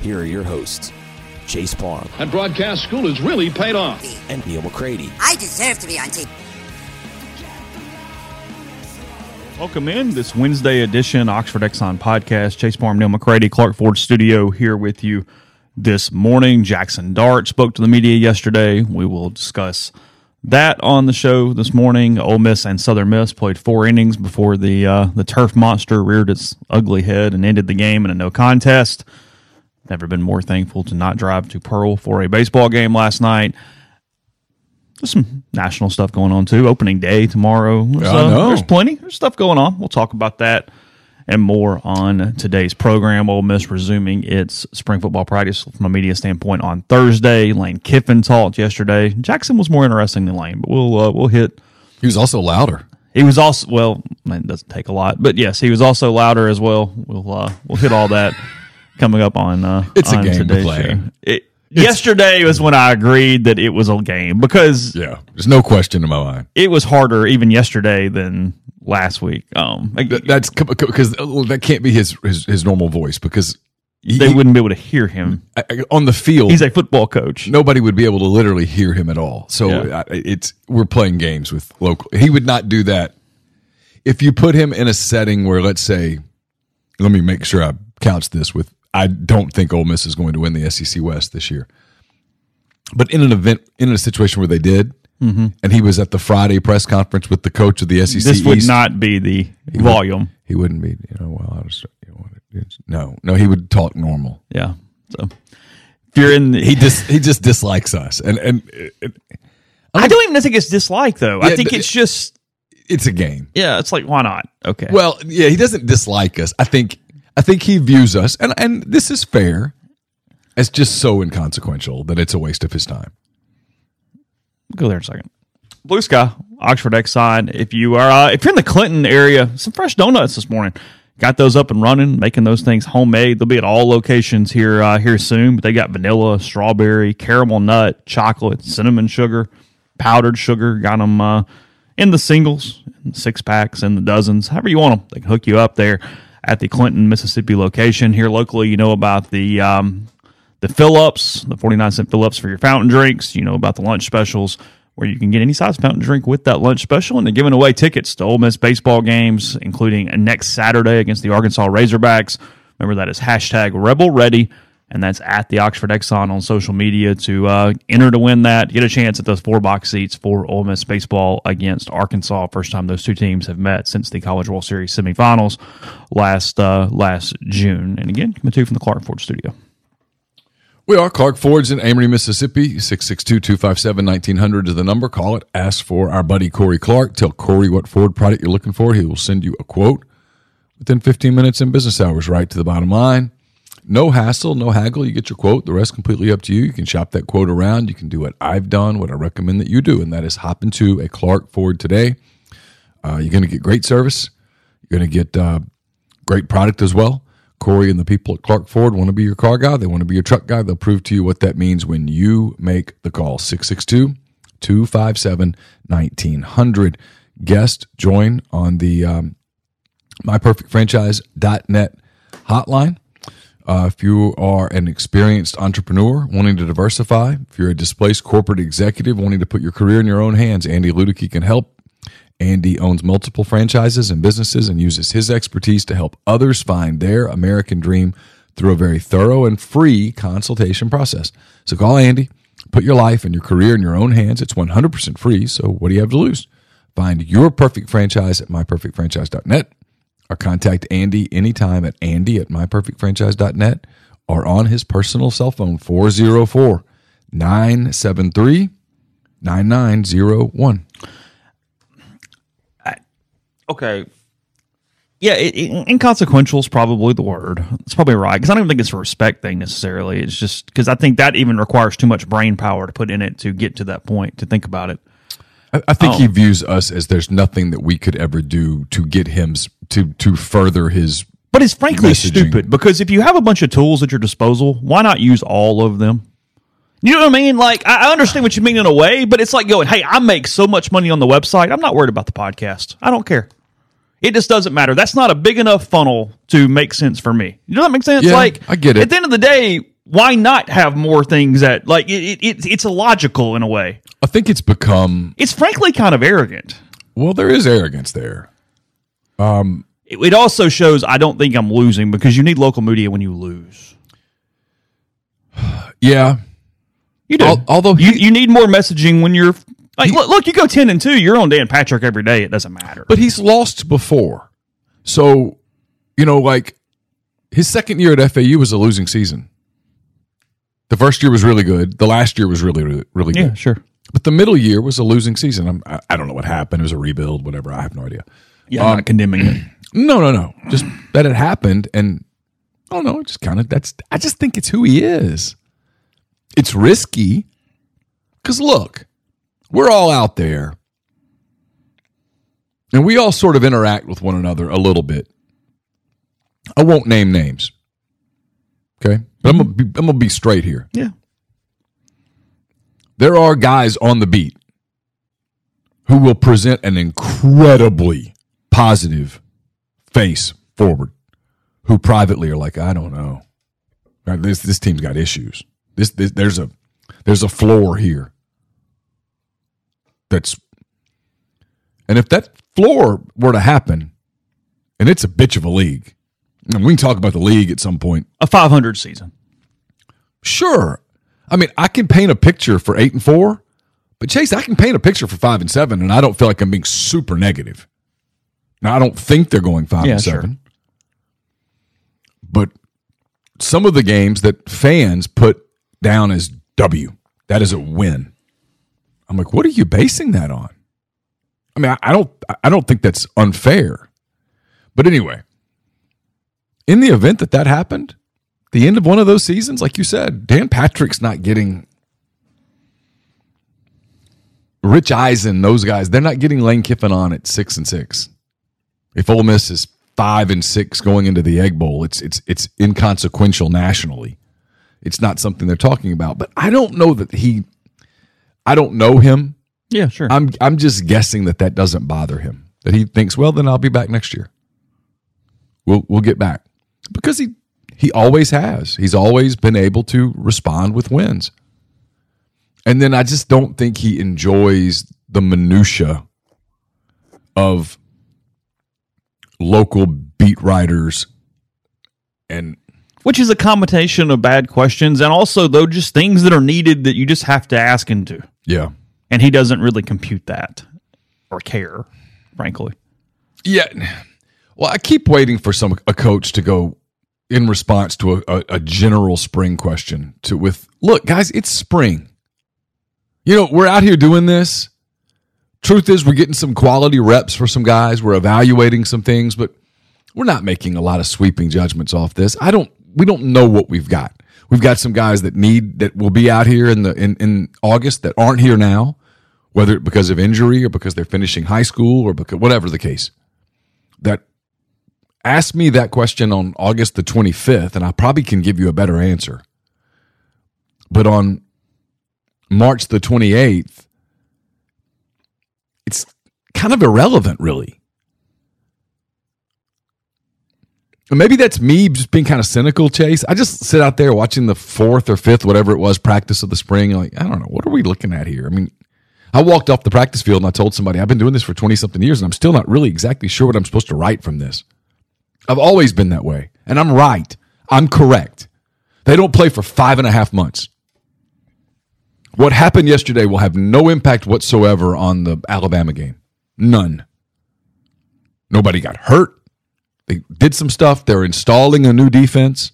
here are your hosts, Chase Parham That broadcast school has really paid off. and Neal McCready. I deserve to be on TV. Welcome in this Wednesday edition Oxford Exxon podcast. Chase Parham, Neal McCready, Clark Ford Studio here with you this morning. Jaxson Dart spoke to the media yesterday. We will discuss that on the show this morning. Ole Miss and Southern Miss played four innings before the uh, the turf monster reared its ugly head and ended the game in a no contest. Never been more thankful to not drive to Pearl for a baseball game last night. There's some national stuff going on too. Opening day tomorrow. There's, I know. there's plenty. There's stuff going on. We'll talk about that and more on today's program. Ole Miss resuming its spring football practice from a media standpoint on Thursday. Lane Kiffin talked yesterday. Jaxson was more interesting than Lane, but we'll uh, we'll hit. He was also louder. He was also well. It doesn't take a lot, but yes, he was also louder as well. We'll uh, we'll hit all that coming up on uh, It's a on game to play. show. It, yesterday was when I agreed that it was a game because Yeah, there's no question in my mind. it was harder even yesterday than last week. Um, That, that's because that can't be his, his his normal voice because he, they wouldn't be able to hear him. I- I- on the field. He's a football coach. nobody would be able to literally hear him at all. So Yeah. I- it's we're playing games with local. He would not do that if you put him in a setting where, let's say, let me make sure I couch this with. I don't think Ole Miss is going to win the SEC West this year, but in an event, in a situation where they did, mm-hmm. and he was at the Friday press conference with the coach of the SEC this would East, not be the volume. he wouldn't be. You know, well, I was, you know, no, no, he would talk normal. Yeah. So if you're in, the, He just he just dislikes us, and and it, I don't even think it's dislike though. I think it's just it's a game. yeah. It's like why not? Okay. Well, yeah, he doesn't dislike us. I think I think he views us, and and this is fair, as just so inconsequential that it's a waste of his time. go there in a second. Blue Sky, Oxford Exxon. If you are, uh, if you're in the Clinton area, some fresh donuts this morning. Got those up and running, making those things homemade. They'll be at all locations here uh, here soon. But they got vanilla, strawberry, caramel nut, chocolate, cinnamon sugar, powdered sugar. Got them uh, in the singles, in the six packs, in the dozens, however you want them. They can hook you up there at the Clinton, Mississippi location. Here locally, you know about the um, the fill ups, the 49 cent fill ups for your fountain drinks. You know about the lunch specials where you can get any size fountain drink with that lunch special. And they're giving away tickets to Ole Miss baseball games, including next Saturday against the Arkansas Razorbacks. Remember, that is hashtag Rebel Ready. And that's at the Oxford Exxon on social media to uh, enter to win that. Get a chance at those four box seats for Ole Miss baseball against Arkansas. First time those two teams have met since the College World Series semifinals last uh, last June. And again, coming to you from the Clark Ford studio. We are Clark Ford's in Amory, Mississippi. 662-257-1900 is the number. Call it. Ask for our buddy Corey Clark. Tell Corey what Ford product you're looking for. He will send you a quote within 15 minutes in business hours, right to the bottom line. No hassle, no haggle. You get your quote. The rest completely up to you. You can shop that quote around. You can do what I've done, what I recommend that you do, and that is hop into a Clark Ford today. Uh, you're going to get great service. You're going to get uh, great product as well. Corey and the people at Clark Ford want to be your car guy. They want to be your truck guy. They'll prove to you what that means when you make the call. 662 257 1900. Guest join on the um, myperfectfranchise.net hotline. Uh, if you are an experienced entrepreneur wanting to diversify, if you're a displaced corporate executive wanting to put your career in your own hands, Andy Ludicky can help. Andy owns multiple franchises and businesses and uses his expertise to help others find their American dream through a very thorough and free consultation process. So call Andy, put your life and your career in your own hands. It's 100% free. So what do you have to lose? Find your perfect franchise at myperfectfranchise.net or contact Andy anytime at andy at myperfectfranchise.net or on his personal cell phone 404 973 9901. Okay. Yeah, it, it, inconsequential is probably the word. It's probably right because I don't even think it's a respect thing necessarily. It's just because I think that even requires too much brain power to put in it to get to that point to think about it. I, I think he oh. views us as there's nothing that we could ever do to get him to to further his. But it's frankly Messaging. stupid because if you have a bunch of tools at your disposal, why not use all of them? You know what I mean? Like, I I understand what you mean in a way, but it's like going, hey, I make so much money on the website. I'm not worried about the podcast. I don't care. It just doesn't matter. That's not a big enough funnel to make sense for me. You know that makes sense? Yeah, like, I get it. At the end of the day, why not have more things that, like, it, it, it's it's illogical in a way. I think it's become It's frankly kind of arrogant. well. There is arrogance there. Um, it, it also shows I don't think I'm losing because you need local media when you lose. Yeah, You do. Al- although you, he- you need more messaging when you're like, look, look, you go ten and two, you're on Dan Patrick every day. It doesn't matter. but he's lost before. So, you know, like his second year at FAU was a losing season. The first year was really good. The last year was really, really, really good. yeah, sure. But the middle year was a losing season. I'm, I, I don't know what happened. It was a rebuild, whatever. I have no idea. Yeah, I'm not um, condemning it. No, no, no. Just that it happened, and I don't know. Just kind of that's. I just think it's who he is. It's risky because look, we're all out there, and we all sort of interact with one another a little bit. I won't name names, okay? But I'm gonna mm-hmm. be, I'm gonna be straight here. Yeah. There are guys on the beat who will present an incredibly positive face forward who privately are like, I don't know. This this team's got issues. This, this there's a there's a floor here. That's and if that floor were to happen, and it's a bitch of a league, and we can talk about the league at some point. A 500 season. Sure. I mean, I can paint a picture for eight and four, but Chase, I can paint a picture for five and seven, and I don't feel like I'm being super negative. Now, I don't think they're going five Yeah, and sure. seven, but some of the games that fans put down as W, that is a win. I'm like, what are you basing that on? I mean, I, I don't, I don't think that's unfair. But anyway, in the event that that happened, the end of one of those seasons, like you said, Dan Patrick's not getting Rich Eisen, those guys, they're not getting Lane Kiffin on at six and six. If Ole Miss is five and six going into the Egg Bowl, it's it's it's inconsequential nationally. It's not something they're talking about. But I don't know that he. I don't know him. Yeah, sure. I'm I'm just guessing that that doesn't bother him. That he thinks, well, then I'll be back next year. We'll we'll get back because he he always has. He's always been able to respond with wins. And then I just don't think he enjoys the minutia of local beat writers and Which is a combination of bad questions and also, though, just things that are needed that you just have to ask into. yeah. And he doesn't really compute that or care, frankly. Yeah. Well, I keep waiting for some a coach to go in response to a, a, a general spring question to with look, guys, it's spring. You know, we're out here doing this. Truth is, we're getting some quality reps for some guys. We're evaluating some things, but we're not making a lot of sweeping judgments off this. I don't. We don't know what we've got. We've got some guys that need that will be out here in the in, in August that aren't here now, whether because of injury or because they're finishing high school or because whatever the case. That ask me that question on August the 25th, and I probably can give you a better answer. But on March the 28th, it's kind of irrelevant, really. Maybe that's me just being kind of cynical, Chase. I just sit out there watching the fourth or fifth, whatever it was, practice of the spring. Like, I don't know, what are we looking at here? I mean, I walked off the practice field and I told somebody, I've been doing this for 20 something years and I'm still not really exactly sure what I'm supposed to write from this. I've always been that way. And I'm right. I'm correct. They don't play for five and a half months. What happened yesterday will have no impact whatsoever on the Alabama game. None. Nobody got hurt. They did some stuff. They're installing a new defense.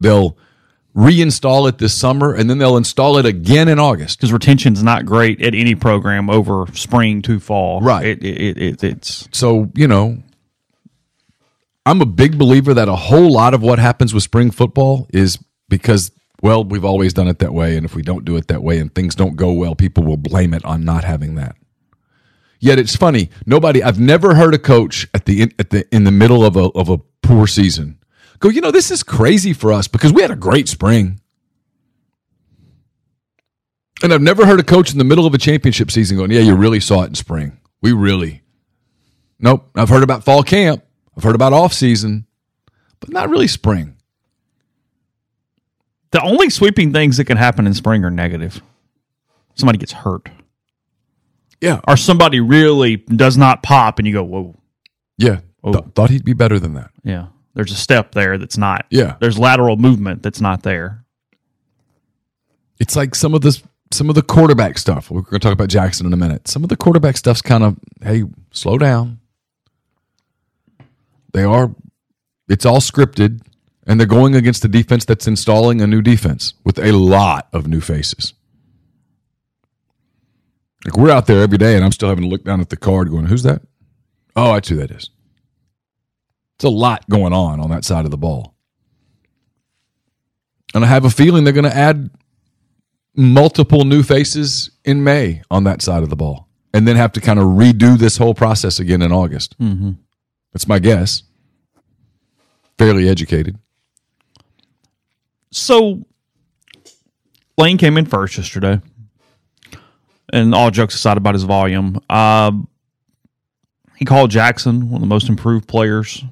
They'll reinstall it this summer and then they'll install it again in August. Because retention's not great at any program over spring to fall. Right. It, it, it, it's So, you know, I'm a big believer that a whole lot of what happens with spring football is because, well, we've always done it that way. And if we don't do it that way and things don't go well, people will blame it on not having that. Yet it's funny. Nobody, I've never heard a coach at the, at the, in the middle of a, of a poor season go, you know, this is crazy for us because we had a great spring. And I've never heard a coach in the middle of a championship season going, yeah, you really saw it in spring. We really. Nope. I've heard about fall camp. I've heard about off season, but not really spring. the only sweeping things that can happen in spring are negative. Somebody gets hurt, Yeah. or somebody really does not pop, and you go, "Whoa, Yeah. Th- thought he'd be better than that. yeah." There's a step there that's not. Yeah. There's lateral movement that's not there. It's like some of this some of the quarterback stuff. We're going to talk about Jaxson in a minute. Some of the quarterback stuff's kind of, hey, slow down. They are it's all scripted and they're going against a defense that's installing a new defense with a lot of new faces. Like we're out there every day and I'm still having to look down at the card going, who's that? Oh, that's who that is. It's a lot going on on that side of the ball. And I have a feeling they're going to add multiple new faces in May on that side of the ball and then have to kind of redo this whole process again in August. Mm-hmm. That's my guess. Fairly educated. So Lane came in first yesterday, and all jokes aside about his volume, um, he called Jaxson one of the most improved players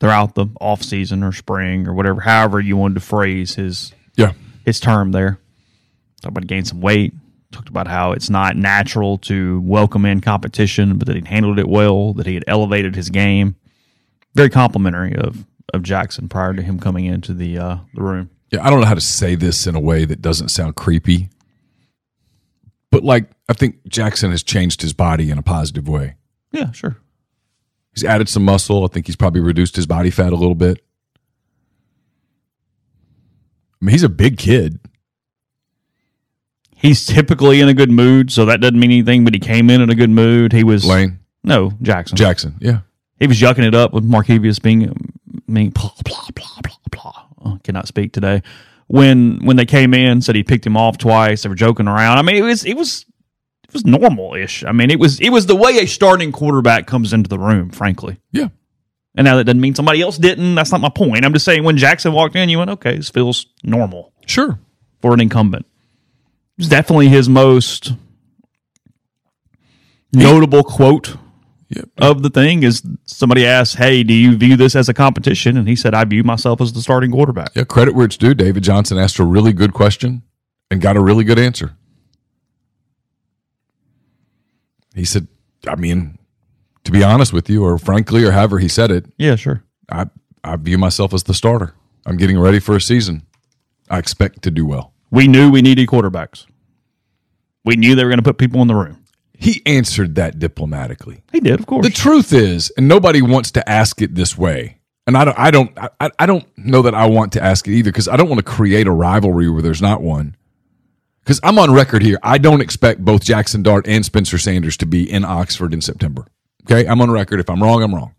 throughout the off season or spring or whatever, however you wanted to phrase his Yeah. his term there. He gained some weight. Talked about how it's not natural to welcome in competition, but that he'd handled it well, that he had elevated his game. Very complimentary of of Jaxson prior to him coming into the uh, the room. Yeah, I don't know how to say this in a way that doesn't sound creepy. But like I think Jaxson has changed his body in a positive way. Yeah, sure. He's added some muscle. I think he's probably reduced his body fat a little bit. I mean, he's a big kid. He's typically in a good mood, so that doesn't mean anything. But he came in in a good mood. He was Lane no Jaxson. Jaxson. Yeah. he was yucking it up with Markevius being being blah blah blah blah blah. Oh, cannot speak today. When when they came in, said he picked him off twice. They were joking around. I mean, it was it was it was normal ish. I mean, it was it was the way a starting quarterback comes into the room, frankly. Yeah. And now that doesn't mean somebody else didn't. That's not my point. I'm just saying when Jaxson walked in, you went, okay, this feels normal Sure. for an incumbent. It was definitely his most notable quote Yep. of the thing is somebody asked, Hey, do you view this as a competition? And he said, I view myself as the starting quarterback. Yeah, credit where it's due. David Johnson asked a really good question and got a really good answer. He said, I mean, to be honest with you, or frankly, or however he said it, Yeah, sure. I, I view myself as the starter. I'm getting ready for a season. I expect to do well. We knew we needed quarterbacks. We knew they were going to put people in the room. He answered that diplomatically. He did, of course. The truth is, and nobody wants to ask it this way. And I don't, I don't, I, I don't know that I want to ask it either because I don't want to create a rivalry where there's not one. Because I'm on record here. I don't expect both Jaxson Dart and Spencer Sanders to be in Oxford in September. Okay. I'm on record. If I'm wrong, I'm wrong.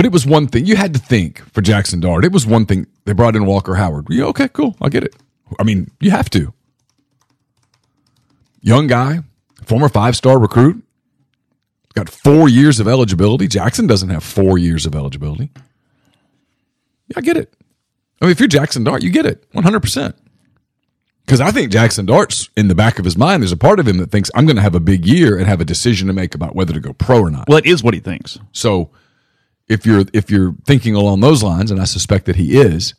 But it was one thing you had to think for Jaxson Dart. It was one thing they brought in Walker Howard. Yeah, okay, cool. I get it. I mean, you have to. Young guy, former five star recruit, got four years of eligibility. Jaxson doesn't have four years of eligibility. Yeah, I get it. I mean, if you're Jaxson Dart, you get it 100%. Because I think Jaxson Dart's in the back of his mind. There's a part of him that thinks I'm going to have a big year and have a decision to make about whether to go pro or not. Well, it is what he thinks. So if you're if you're thinking along those lines, and I suspect that he is,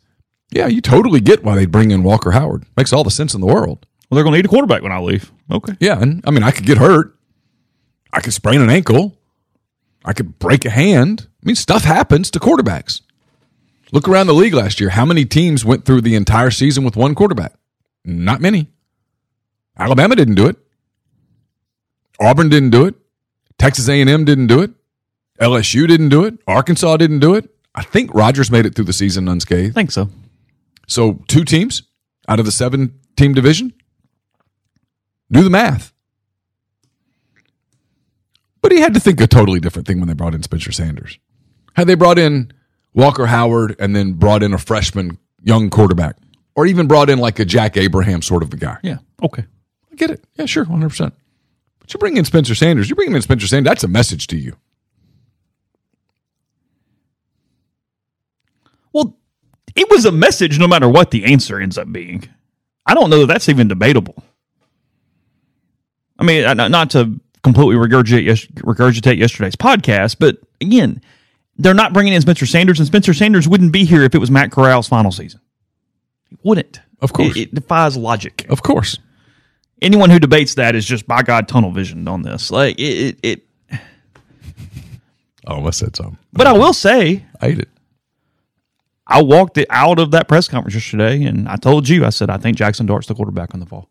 yeah, you totally get why they bring in Walker Howard. Makes all the sense in the world. Well, they're going to need a quarterback when I leave. Okay. Yeah, and I mean, I could get hurt. I could sprain an ankle. I could break a hand. I mean, stuff happens to quarterbacks. Look around the league last year. How many teams went through the entire season with one quarterback? Not many. Alabama didn't do it. Auburn didn't do it. Texas A&M didn't do it. LSU didn't do it. Arkansas didn't do it. I think Rogers made it through the season unscathed. I think so. So two teams out of the seven team division. Do the math. But he had to think a totally different thing when they brought in Spencer Sanders. Had they brought in Walker Howard and then brought in a freshman young quarterback, or even brought in like a Jack Abraham sort of a guy. Yeah. Okay. I get it. Yeah, sure, 100%. But you bring in Spencer Sanders, you bring in Spencer Sanders, that's a message to you. Well, it was a message no matter what the answer ends up being. I don't know that that's even debatable. I mean, not not to completely regurgitate, regurgitate yesterday's podcast, but again, they're not bringing in Spencer Sanders, and Spencer Sanders wouldn't be here if it was Matt Corral's final season. He wouldn't. Of course. It, it defies logic. Of course. Anyone who debates that is just, by God, tunnel visioned on this. Like, it, it, it Oh, I said something. but I will say, I ate it. I walked it out of that press conference yesterday, and I told you, I said, I think Jaxson Dart's the quarterback in the fall.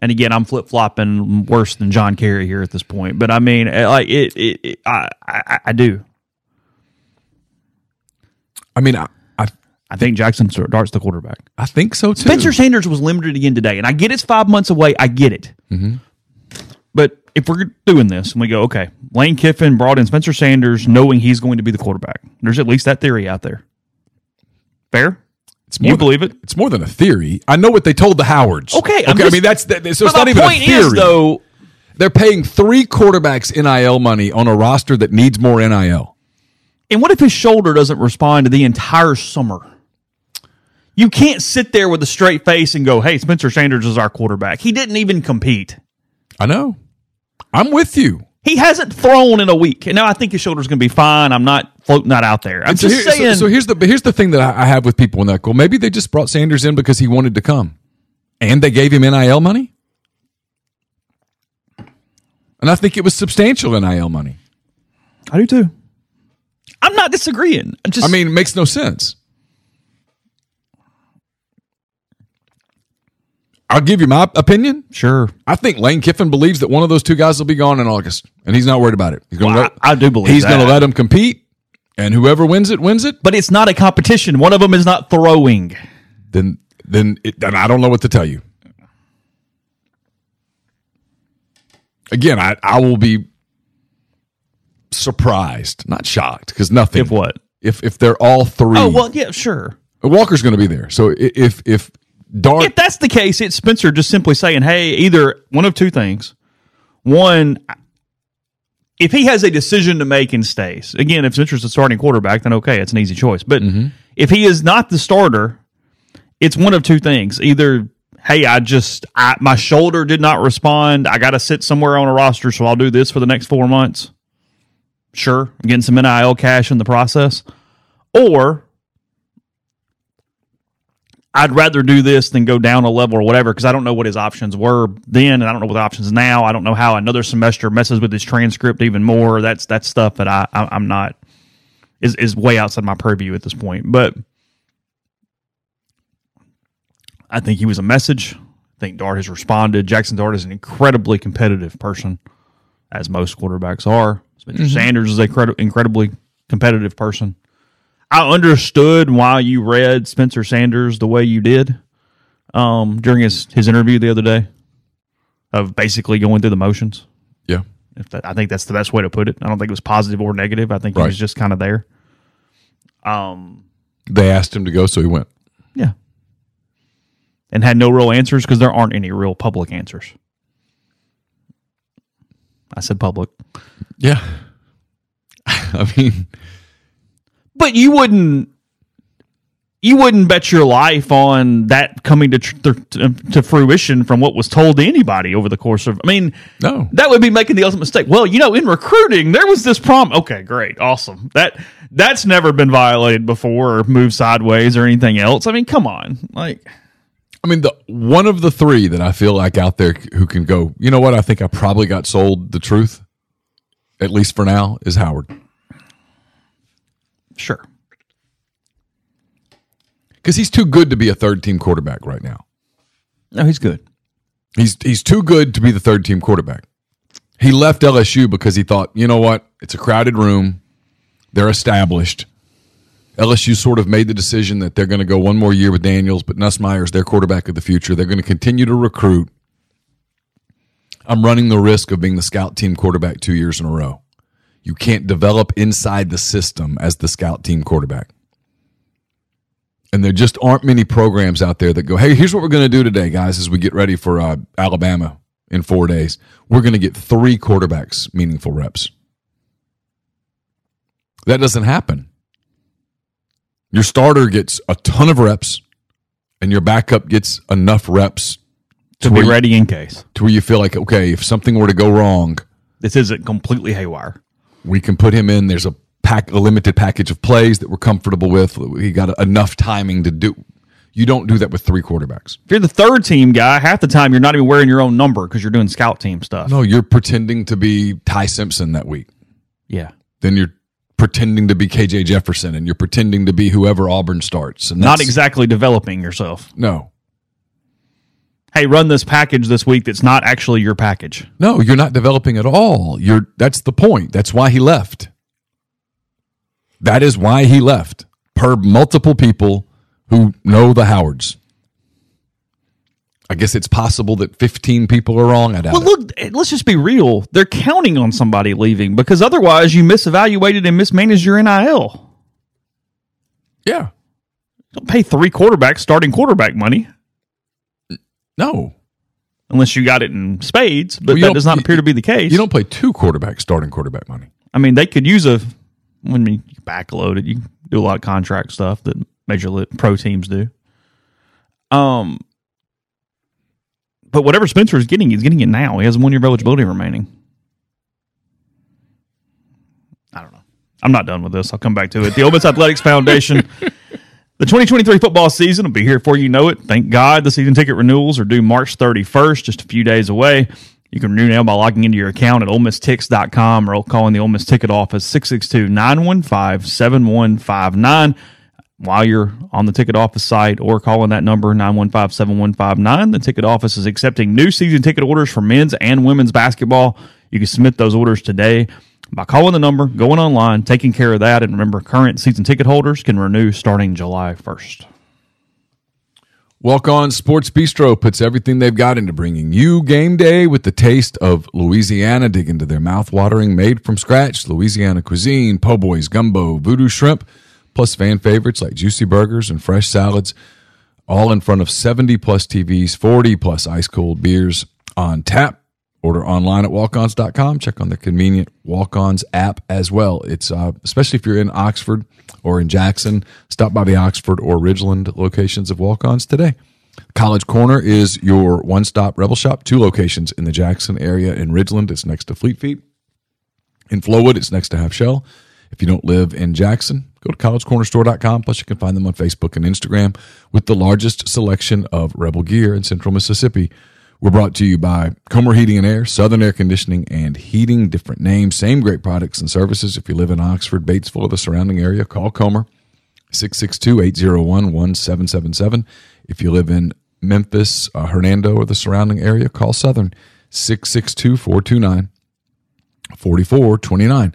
And again, I'm flip flopping worse than John Kerry here at this point, but I mean, eh, like it, it, it I, I, I do. I mean, I, I, I think Jaxson Dart's the quarterback. I think so too. Spencer Sanders was limited again today, and I get it's five months away. I get it. But if we're doing this and we go, okay, Lane Kiffin brought in Spencer Sanders knowing he's going to be the quarterback, there's at least that theory out there. Fair? It's You than- believe it? It's more than a theory. I know what they told the Howards. Okay, okay. I mean, that's that, so. It's not even a theory. is, though, They're paying three quarterbacks NIL money on a roster that needs more NIL. And what if his shoulder doesn't respond to the entire summer? You can't sit there with a straight face and go, hey, Spencer Sanders is our quarterback. He didn't even compete. I know. I'm with you. He hasn't thrown in a week. And now I think his shoulder's going to be fine. I'm not floating that out there. I'm And so just here- saying. So, here's the here's the thing that I I have with people in that go. Maybe they just brought Sanders in because he wanted to come, and they gave him NIL money. And I think it was substantial NIL money. I do too. I'm not disagreeing. I'm just, I mean, it makes no sense. I'll give you my opinion. sure. I think Lane Kiffin believes that one of those two guys will be gone in August, and he's not worried about it. He's going Well, to. I- I do believe that. he's going to let him compete, and whoever wins it wins it. But it's not a competition. One of them is not throwing. Then, then, it, then I don't know what to tell you. Again, I I will be surprised, not shocked, because nothing. If what? If if they're all three. Oh, well, yeah, sure. Walker's going to be there. So if if Dart if that's the case, it's Spencer just simply saying, "Hey, either one of two things. One, if he has a decision to make and stays. Again, if Spencer's the starting quarterback, then okay, it's an easy choice. But mm-hmm. if he is not the starter, it's one of two things. Either, hey, I just I, my shoulder did not respond. I got to sit somewhere on a roster, so I'll do this for the next four months. Sure, I'm getting some NIL cash in the process, or I'd rather do this than go down a level or whatever because I don't know what his options were then, and I don't know what the options now. I don't know how another semester messes with his transcript even more. That's that's stuff that I, I I'm not is is way outside my purview at this point. But I think he was a message. I think Dart has responded. Jaxson Dart is an incredibly competitive person, as most quarterbacks are. Spencer mm-hmm. Sanders is a credi- incredibly competitive person. I understood why you read Spencer Sanders the way you did um, during his, his interview the other day of basically going through the motions. yeah. If that, I think that's the best way to put it. I don't think it was positive or negative. I think he was just kind of there. Um, They asked him to go, so he went. yeah, and had no real answers because there aren't any real public answers. I said public, Yeah. I mean, but you wouldn't. you wouldn't bet your life on that coming to, tr- to to fruition from what was told to anybody over the course of. I mean, No. that would be making the ultimate mistake. Well, you know, in recruiting, there was this prom. Okay, great, awesome. That that's never been violated before or moved sideways or anything else. I mean, come on, like I mean, the one of the three that I feel like out there who can go, you know what? I think I probably got sold the truth, at least for now, is Howard. Sure, Because he's too good to be a third team quarterback right now. no, he's good. He's he's too good to be the third team quarterback. He left LSU because he thought, you know what? It's a crowded room. They're established. LSU sort of made the decision that they're going to go one more year with Daniels, but Nussmeier's their quarterback of the future. They're going to continue to recruit. I'm running the risk of being the scout team quarterback two years in a row. You can't develop inside the system as the scout team quarterback. And there just aren't many programs out there that go, hey, here's what we're going to do today, guys, as we get ready for uh, Alabama in four days. We're going to get three quarterbacks meaningful reps. That doesn't happen. Your starter gets a ton of reps, and your backup gets enough reps To where be you- ready in case to where you feel like, okay, if something were to go wrong, this isn't completely haywire. We can put him in. There's a pack, a limited package of plays that we're comfortable with. He got enough timing to do. You don't do that with three quarterbacks. If you're the third team guy, half the time you're not even wearing your own number because you're doing scout team stuff. No, you're pretending to be Ty Simpson that week. Yeah. Then you're pretending to be KJ Jefferson, and you're pretending to be whoever Auburn starts. And Not exactly developing yourself. No, Hey, run this package this week that's not actually your package. no, you're not developing at all. You're. That's the point. That's why he left. That is why he left. Per multiple people who know the Howards. I guess it's possible that 15 people are wrong. I doubt Well, look, eh, let's just be real. They're counting on somebody leaving because otherwise you misevaluated and mismanaged your NIL. Yeah. Don't pay three quarterbacks starting quarterback money No. unless you got it in spades, but Well, that does not appear to be the case. You don't play two quarterbacks starting quarterback money. I mean, they could use a when you backload it. You do a lot of contract stuff that major pro teams do. Um, but whatever Spencer is getting, he's getting it now. He has one year of eligibility remaining. I don't know. I'm not done with this. I'll come back to it. The Ole Miss Athletics Foundation. The 2023 football season will be here before you know it. Thank God the season ticket renewals are due March 31st, just a few days away. You can renew now by logging into your account at OleMissTix.com or calling the Ole Miss ticket office 662-915-7159 while you're on the ticket office site or calling that number 915-7159. The ticket office is accepting new season ticket orders for men's and women's basketball. You can submit those orders today by calling the number, going online, taking care of that. And remember, current season ticket holders can renew starting July 1st. Walk On Sports Bistro puts everything they've got into bringing you game day with the taste of Louisiana. Dig into their mouth-watering, made from scratch Louisiana cuisine, po' boys, gumbo, voodoo shrimp, plus fan favorites like juicy burgers and fresh salads, all in front of 70 plus TVs, 40 plus ice cold beers on tap. Order online at walkons.com. Check on the convenient Walk Ons app as well. It's uh, especially if you're in Oxford or in Jackson, stop by the Oxford or Ridgeland locations of Walk Ons today. College Corner is your one stop rebel shop, two locations in the Jackson area. In Ridgeland, it's next to Fleet Feet. In Flowwood, it's next to Half Shell. If you don't live in Jackson, go to collegecornerstore.com. Plus, you can find them on Facebook and Instagram with the largest selection of Rebel gear in central Mississippi. We're brought to you by Comer Heating and Air, Southern Air Conditioning and Heating, different names, same great products and services. If you live in Oxford, Batesville, or the surrounding area, call Comer 662 801 1777. If you live in Memphis, uh, Hernando, or the surrounding area, call Southern 662 429 4429.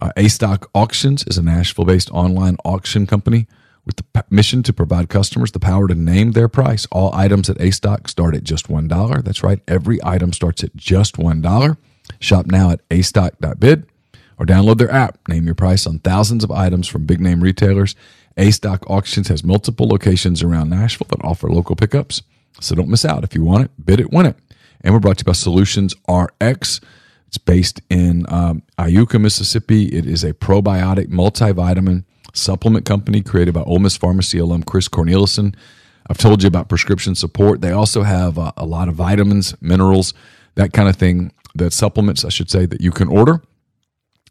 Uh, A Stock Auctions is a Nashville based online auction company with the mission to provide customers the power to name their price. All items at A Stock start at just $1. That's right, every item starts at just $1. Shop now at astock.bid or download their app. Name your price on thousands of items from big name retailers. A Stock Auctions has multiple locations around Nashville that offer local pickups. So don't miss out. If you want it, bid it, win it. And we're brought to you by Solutions RX. It's based in um, Iuka, Mississippi. It is a probiotic multivitamin supplement company created by Ole Miss Pharmacy alum Chris Cornelison. I've told you about prescription support. They also have uh, a lot of vitamins, minerals, that kind of thing, that supplements, I should say, that you can order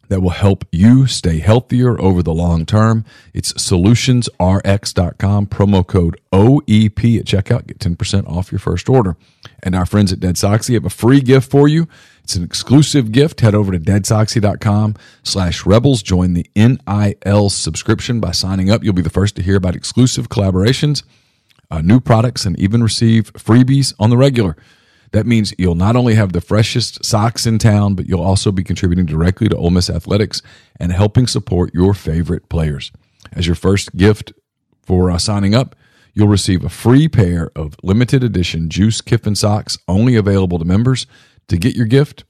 that will help you stay healthier over the long term. It's solutionsrx.com, promo code OEP at checkout. Get 10% off your first order. And our friends at Dead Soxy have a free gift for you. It's an exclusive gift. Head over to deadsoxy.com slash rebels. Join the NIL subscription by signing up. You'll be the first to hear about exclusive collaborations, uh, new products, and even receive freebies on the regular. That means you'll not only have the freshest socks in town, but you'll also be contributing directly to Ole Miss athletics and helping support your favorite players. As your first gift for uh, signing up, you'll receive a free pair of limited edition Juice Kiffin socks, only available to members. To get your gift,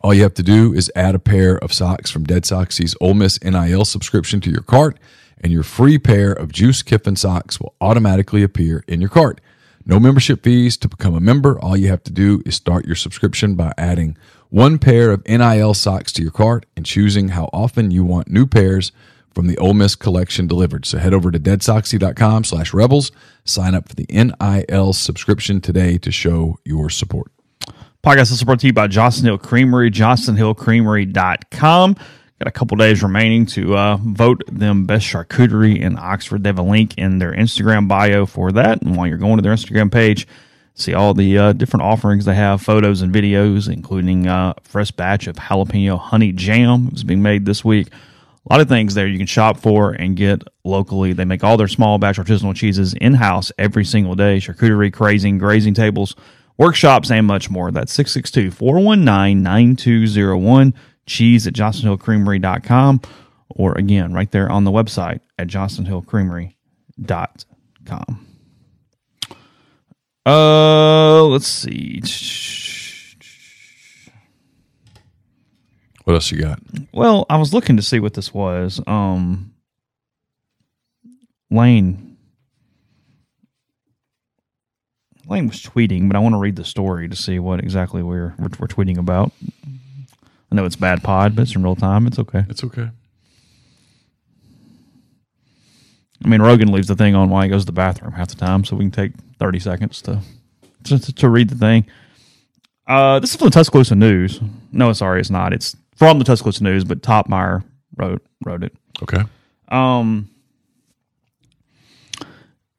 all you have to do is add a pair of socks from Dead Soxy's Ole Miss NIL subscription to your cart, and your free pair of Juice Kiffin socks will automatically appear in your cart. No membership fees to become a member. All you have to do is start your subscription by adding one pair of NIL socks to your cart and choosing how often you want new pairs from the Ole Miss collection delivered. So head over to deadsoxy.com slash rebels. Sign up for the NIL subscription today to show your support. Podcast is brought to you by Johnson Hill Creamery, johnsonhillcreamery.com. Got a couple days remaining to uh, vote them best charcuterie in Oxford. They have a link in their Instagram bio for that. And while you're going to their Instagram page, see all the uh, different offerings they have, photos and videos, including uh, fresh batch of jalapeno honey jam. It's being made this week. A lot of things there you can shop for and get locally. They make all their small batch artisanal cheeses in house every single day. Charcuterie, crazing, grazing tables, workshops, and much more. That's 662 419 9201. Cheese at johnsonhillcreamery.com. Or again, right there on the website at johnsonhillcreamery.com. Uh, let's see. What else you got? Well, I was looking to see what this was. Um, Lane. Lane was tweeting, but I want to read the story to see what exactly we're we're, we're tweeting about. I know it's bad pod, but it's in real time. It's okay. It's okay. I mean, Rogan leaves the thing on while he goes to the bathroom half the time, so we can take thirty seconds to to, to read the thing. Uh, this is from the Tuscaloosa News. No, sorry, it's not. It's from the Tuscaloosa News, but Toppmeyer wrote wrote it. Okay. Um.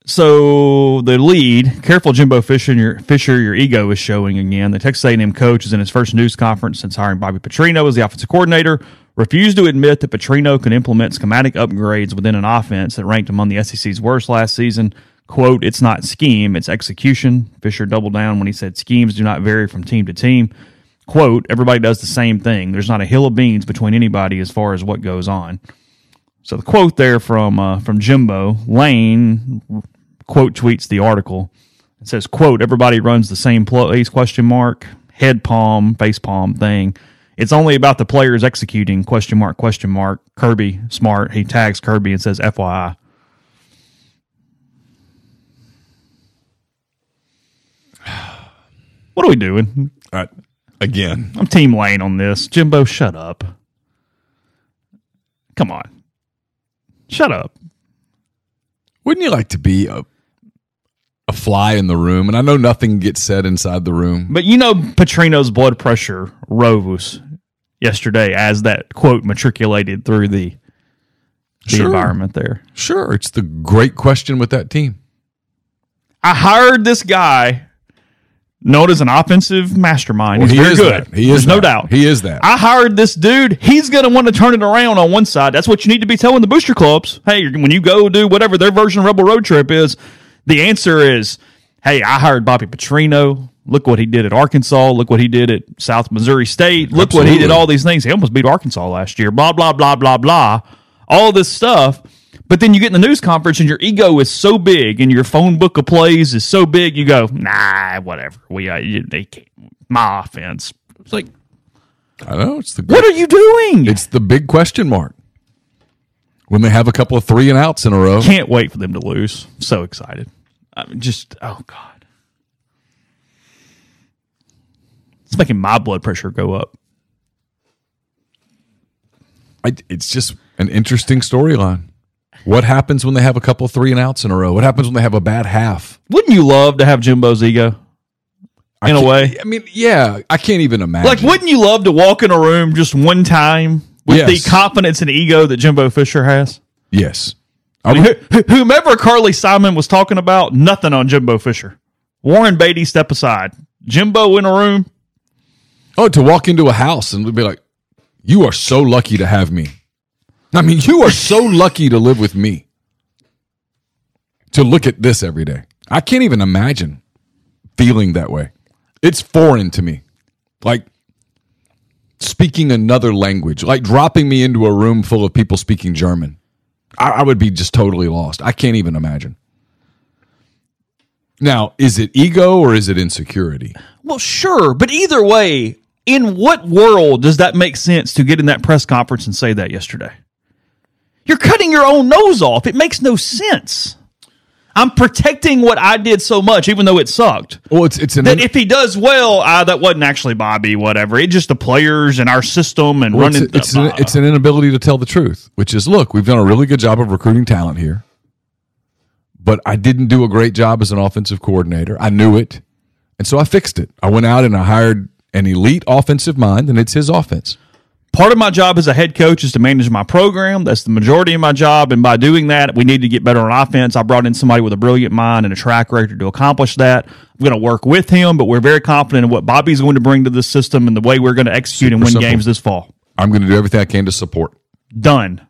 So the lead, careful Jimbo Fisher, your Fisher, your ego is showing again. The Texas A&M coach is in his first news conference since hiring Bobby Petrino as the offensive coordinator. Refused to admit that Petrino could implement schematic upgrades within an offense that ranked among the SEC's worst last season. "Quote: It's not scheme, it's execution." Fisher doubled down when he said schemes do not vary from team to team. "Quote: Everybody does the same thing. There's not a hill of beans between anybody as far as what goes on." So the quote there from uh, from Jimbo Lane quote tweets the article. It says, "quote Everybody runs the same place?" Question mark head palm face palm thing. It's only about the players executing. Question mark question mark. Kirby smart. He tags Kirby and says, "FYI." What are we doing? All right. Again. I'm Team Lane on this. Jimbo, shut up. Come on. Shut up. Wouldn't you like to be a a fly in the room? And I know nothing gets said inside the room. But you know Petrino's blood pressure rose yesterday as that quote matriculated through the the Sure. environment there. Sure, it's the great question with that team. I hired this guy known as an offensive mastermind. Well, He's he very is good. that. He There's is no that. doubt. He is that. I hired this dude. He's going to want to turn it around on one side. That's what you need to be telling the booster clubs. Hey, when you go do whatever their version of Rebel Road Trip is, the answer is, hey, I hired Bobby Petrino. Look what he did at Arkansas. Look what he did at South Missouri State. Look what he did all these things. He almost beat Arkansas last year. Blah, blah, blah, blah, blah. All this stuff. But then you get in the news conference and your ego is so big and your phone book of plays is so big, you go, nah, whatever. We, uh, you, they can't. My offense. It's like, I know it's the what are you doing? it's the big question mark. When they have a couple of three and outs in a row. Can't wait for them to lose. So excited. I'm just oh god, it's making my blood pressure go up. I, it's just an interesting storyline. What happens when they have a couple three and outs in a row? What happens when they have a bad half? Wouldn't you love to have Jimbo's ego? In a way. I mean, yeah, I can't even imagine. Like, wouldn't you love to walk in a room just one time with Yes. the confidence and ego that Jimbo Fisher has? yes, I mean, wh- wh- whomever Carly Simon was talking about, nothing on Jimbo Fisher. Warren Beatty, step aside. Jimbo in a room. oh, to walk into a house and be like, "You are so lucky to have me." I mean, you are so lucky to live with me. To look at this every day, I can't even imagine feeling that way. It's foreign to me. Like speaking another language, like dropping me into a room full of people speaking German. I, I would be just totally lost. I can't even imagine. Now, is it ego or is it insecurity? Well, sure, but either way, in what world does that make sense to get in that press conference and say that yesterday? You're cutting your own nose off. It makes no sense. I'm protecting what I did so much, even though it sucked. Well, it's it's an That if he does well, uh, that wasn't actually Bobby, whatever. It's just the players and our system and well, running. it's, it's, uh, an, it's an inability to tell the truth, which is look, we've done a really good job of recruiting talent here, but I didn't do a great job as an offensive coordinator. I knew it, and so I fixed it. I went out and I hired an elite offensive mind, and it's his offense. Part of my job as a head coach is to manage my program. That's the majority of my job. And by doing that, we need to get better on offense. I brought in somebody with a brilliant mind and a track record to accomplish that. I'm going to work with him, but we're very confident in what Bobby's going to bring to the system and the way we're going to execute and win simple. games this fall. I'm going to do everything I can to support. Done.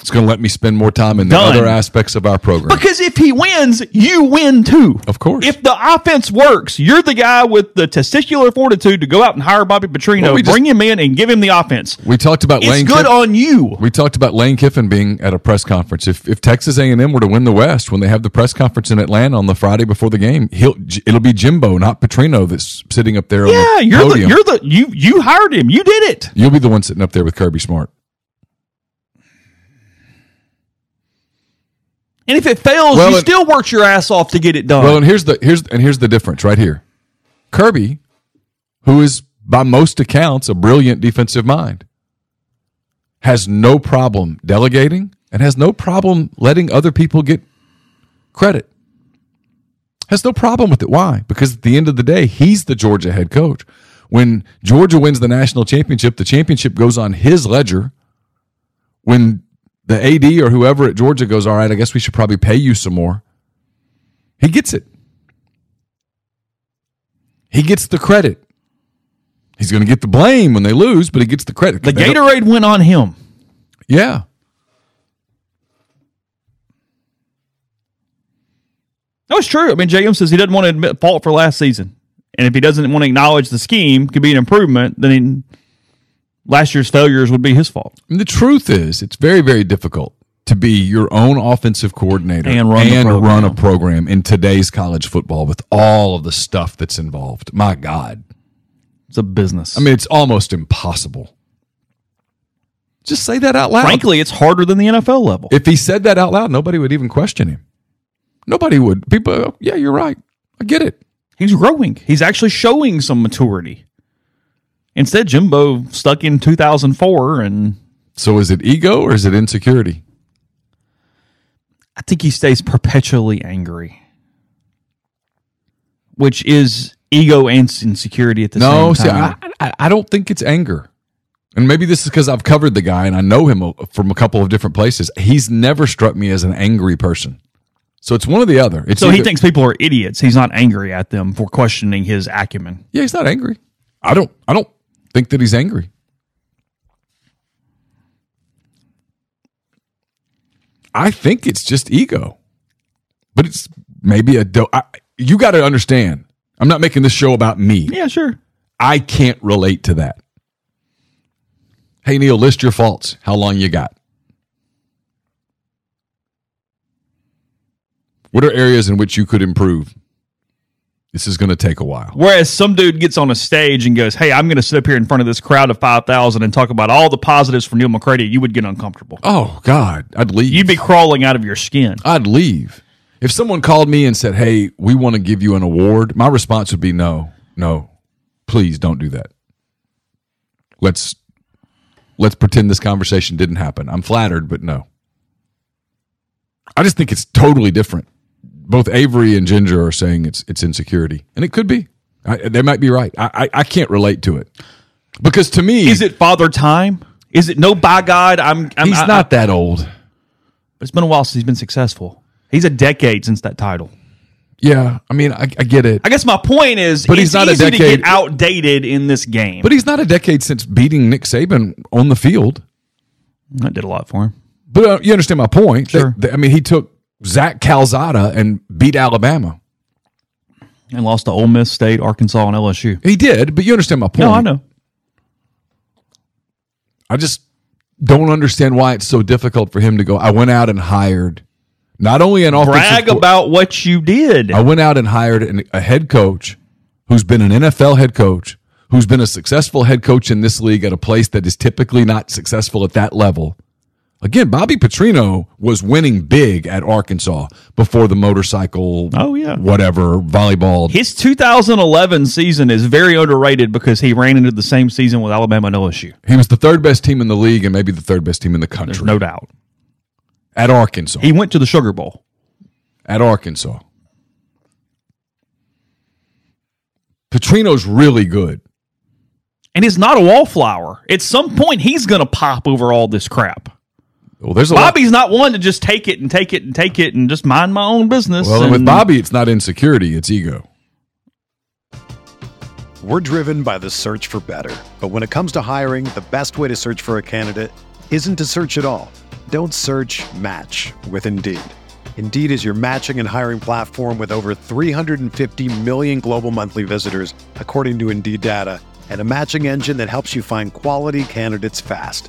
It's going to let me spend more time in the Done. other aspects of our program. Because if he wins, you win too. Of course. If the offense works, you're the guy with the testicular fortitude to go out and hire Bobby Petrino, Well, we just- bring him in, and give him the offense. we talked about It's Lane. good Kiff- on you. we talked about Lane Kiffin being at a press conference. If if Texas A&M were to win the West when they have the press conference in Atlanta on the Friday before the game, he'll it'll be Jimbo, not Petrino, that's sitting up there. Yeah, on the you're the you're the you you hired him. You did it. You'll be the one sitting up there with Kirby Smart. And if it fails, Well, you and- still worked your ass off to get it done. Well, and here's the here's and here's the difference right here. Kirby, who is by most accounts a brilliant defensive mind, has no problem delegating and has no problem letting other people get credit. Has no problem with it. Why? Because at the end of the day, he's the Georgia head coach. When Georgia wins the national championship, the championship goes on his ledger. When the AD or whoever at Georgia goes, all right, I guess we should probably pay you some more. He gets it. He gets the credit. He's going to get the blame when they lose, but he gets the credit. the Gatorade went on him. Yeah. That was true. I mean, JM says he doesn't want to admit fault for last season, and if he doesn't want to acknowledge the scheme could be an improvement, then he, last year's failures would be his fault. And the truth is, it's very, very difficult to be your own offensive coordinator And run program. run a program in today's college football with all of the stuff that's involved. My God. It's a business. I mean, it's almost impossible. Just say that out loud. frankly, it's harder than the NFL level. if he said that out loud, nobody would even question him. Nobody would. People, oh, yeah, you're right. I get it. He's growing. He's actually showing some maturity. Instead, Jimbo stuck in 2004, and So is it ego or is it insecurity? I think he stays perpetually angry, which is ego and insecurity at the No, same time. I, I, I don't think it's anger. And maybe this is because I've covered the guy and I know him uh, from a couple of different places. He's never struck me as an angry person. So it's one or the other. It's so he thinks people are idiots. He's not angry at them for questioning his acumen. yeah, he's not angry. I don't. I don't think that he's angry. I think it's just ego, but it's maybe a. Do- I, you got to understand. I'm not making this show about me. Yeah, sure. I can't relate to that. Hey Neal, list your faults. How long you got? What are areas in which you could improve? This is going to take a while. Whereas some dude gets on a stage and goes, "Hey, I'm going to sit up here in front of this crowd of five thousand and talk about all the positives for Neal McCready," you would get uncomfortable. Oh God, I'd leave. You'd be crawling out of your skin. I'd leave. If someone called me and said, "Hey, we want to give you an award," my response would be, "No, no, please don't do that. Let's let's pretend this conversation didn't happen. I'm flattered, but no." I just think it's totally different. Both Avery and Ginger are saying it's it's insecurity, and it could be. I, they might be right. I, I I can't relate to it because to me, Is it father time? Is it no by God? I'm. I'm he's I- not that old. but it's been a while since he's been successful. He's a decade since that title. Yeah, I mean, I, I get it, I guess my point is, But he's it's not a easy to decade- get outdated in this game. but he's not a decade since beating Nick Saban on the field. that did a lot for him. But uh, you understand my point. They- Sure. they- I mean, he took Zach Calzada and beat Alabama. And lost to Ole Miss State, Arkansas, and LSU. He did, but you understand my point. No, I know. I just don't understand why it's so difficult for him to go. I went out and hired not only an offensive Brag co- about what you did. I went out and hired an, a head coach who's been an NFL head coach, who's been a successful head coach in this league at a place that is typically not successful at that level. Again, Bobby Petrino was winning big at Arkansas before the motorcycle, Oh, yeah. whatever volleyball. His 2011 season is very underrated because he ran into the same season with Alabama and LSU. He was the third best team in the league and maybe the third best team in the There's country no doubt. at Arkansas. He went to the Sugar Bowl. at Arkansas. Petrino's really good. And he's not a wallflower. At some point, he's going to pop over all this crap. Well, there's a lot- Bobby's not one to just take it and take it and take it and just mind my own business. Well, and with Bobby, it's not insecurity; it's ego. We're driven by the search for better. But when it comes to hiring, the best way to search for a candidate isn't to search at all. Don't search match with Indeed. Indeed is your matching and hiring platform with over 350 million global monthly visitors, according to Indeed data, and a matching engine that helps you find quality candidates fast.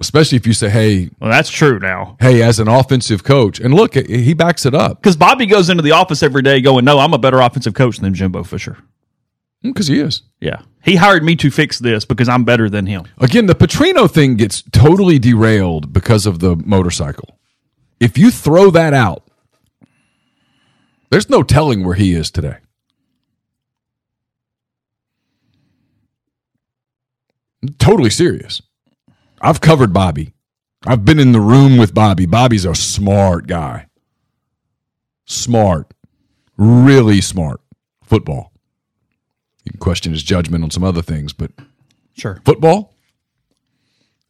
Especially if you say, "Hey, well, that's true now. hey," as an offensive coach, and look, he backs it up Because Bobby goes into the office every day going, no, I'm a better offensive coach than Jimbo Fisher. Mm, because he is. Yeah. He hired me to fix this because I'm better than him. Again, the Petrino thing gets totally derailed because of the motorcycle. If you throw that out, there's no telling where he is today. Totally serious. I've covered Bobby. I've been in the room with Bobby. Bobby's a smart guy. Smart. Really smart. Football. You can question his judgment on some other things, but Sure. football,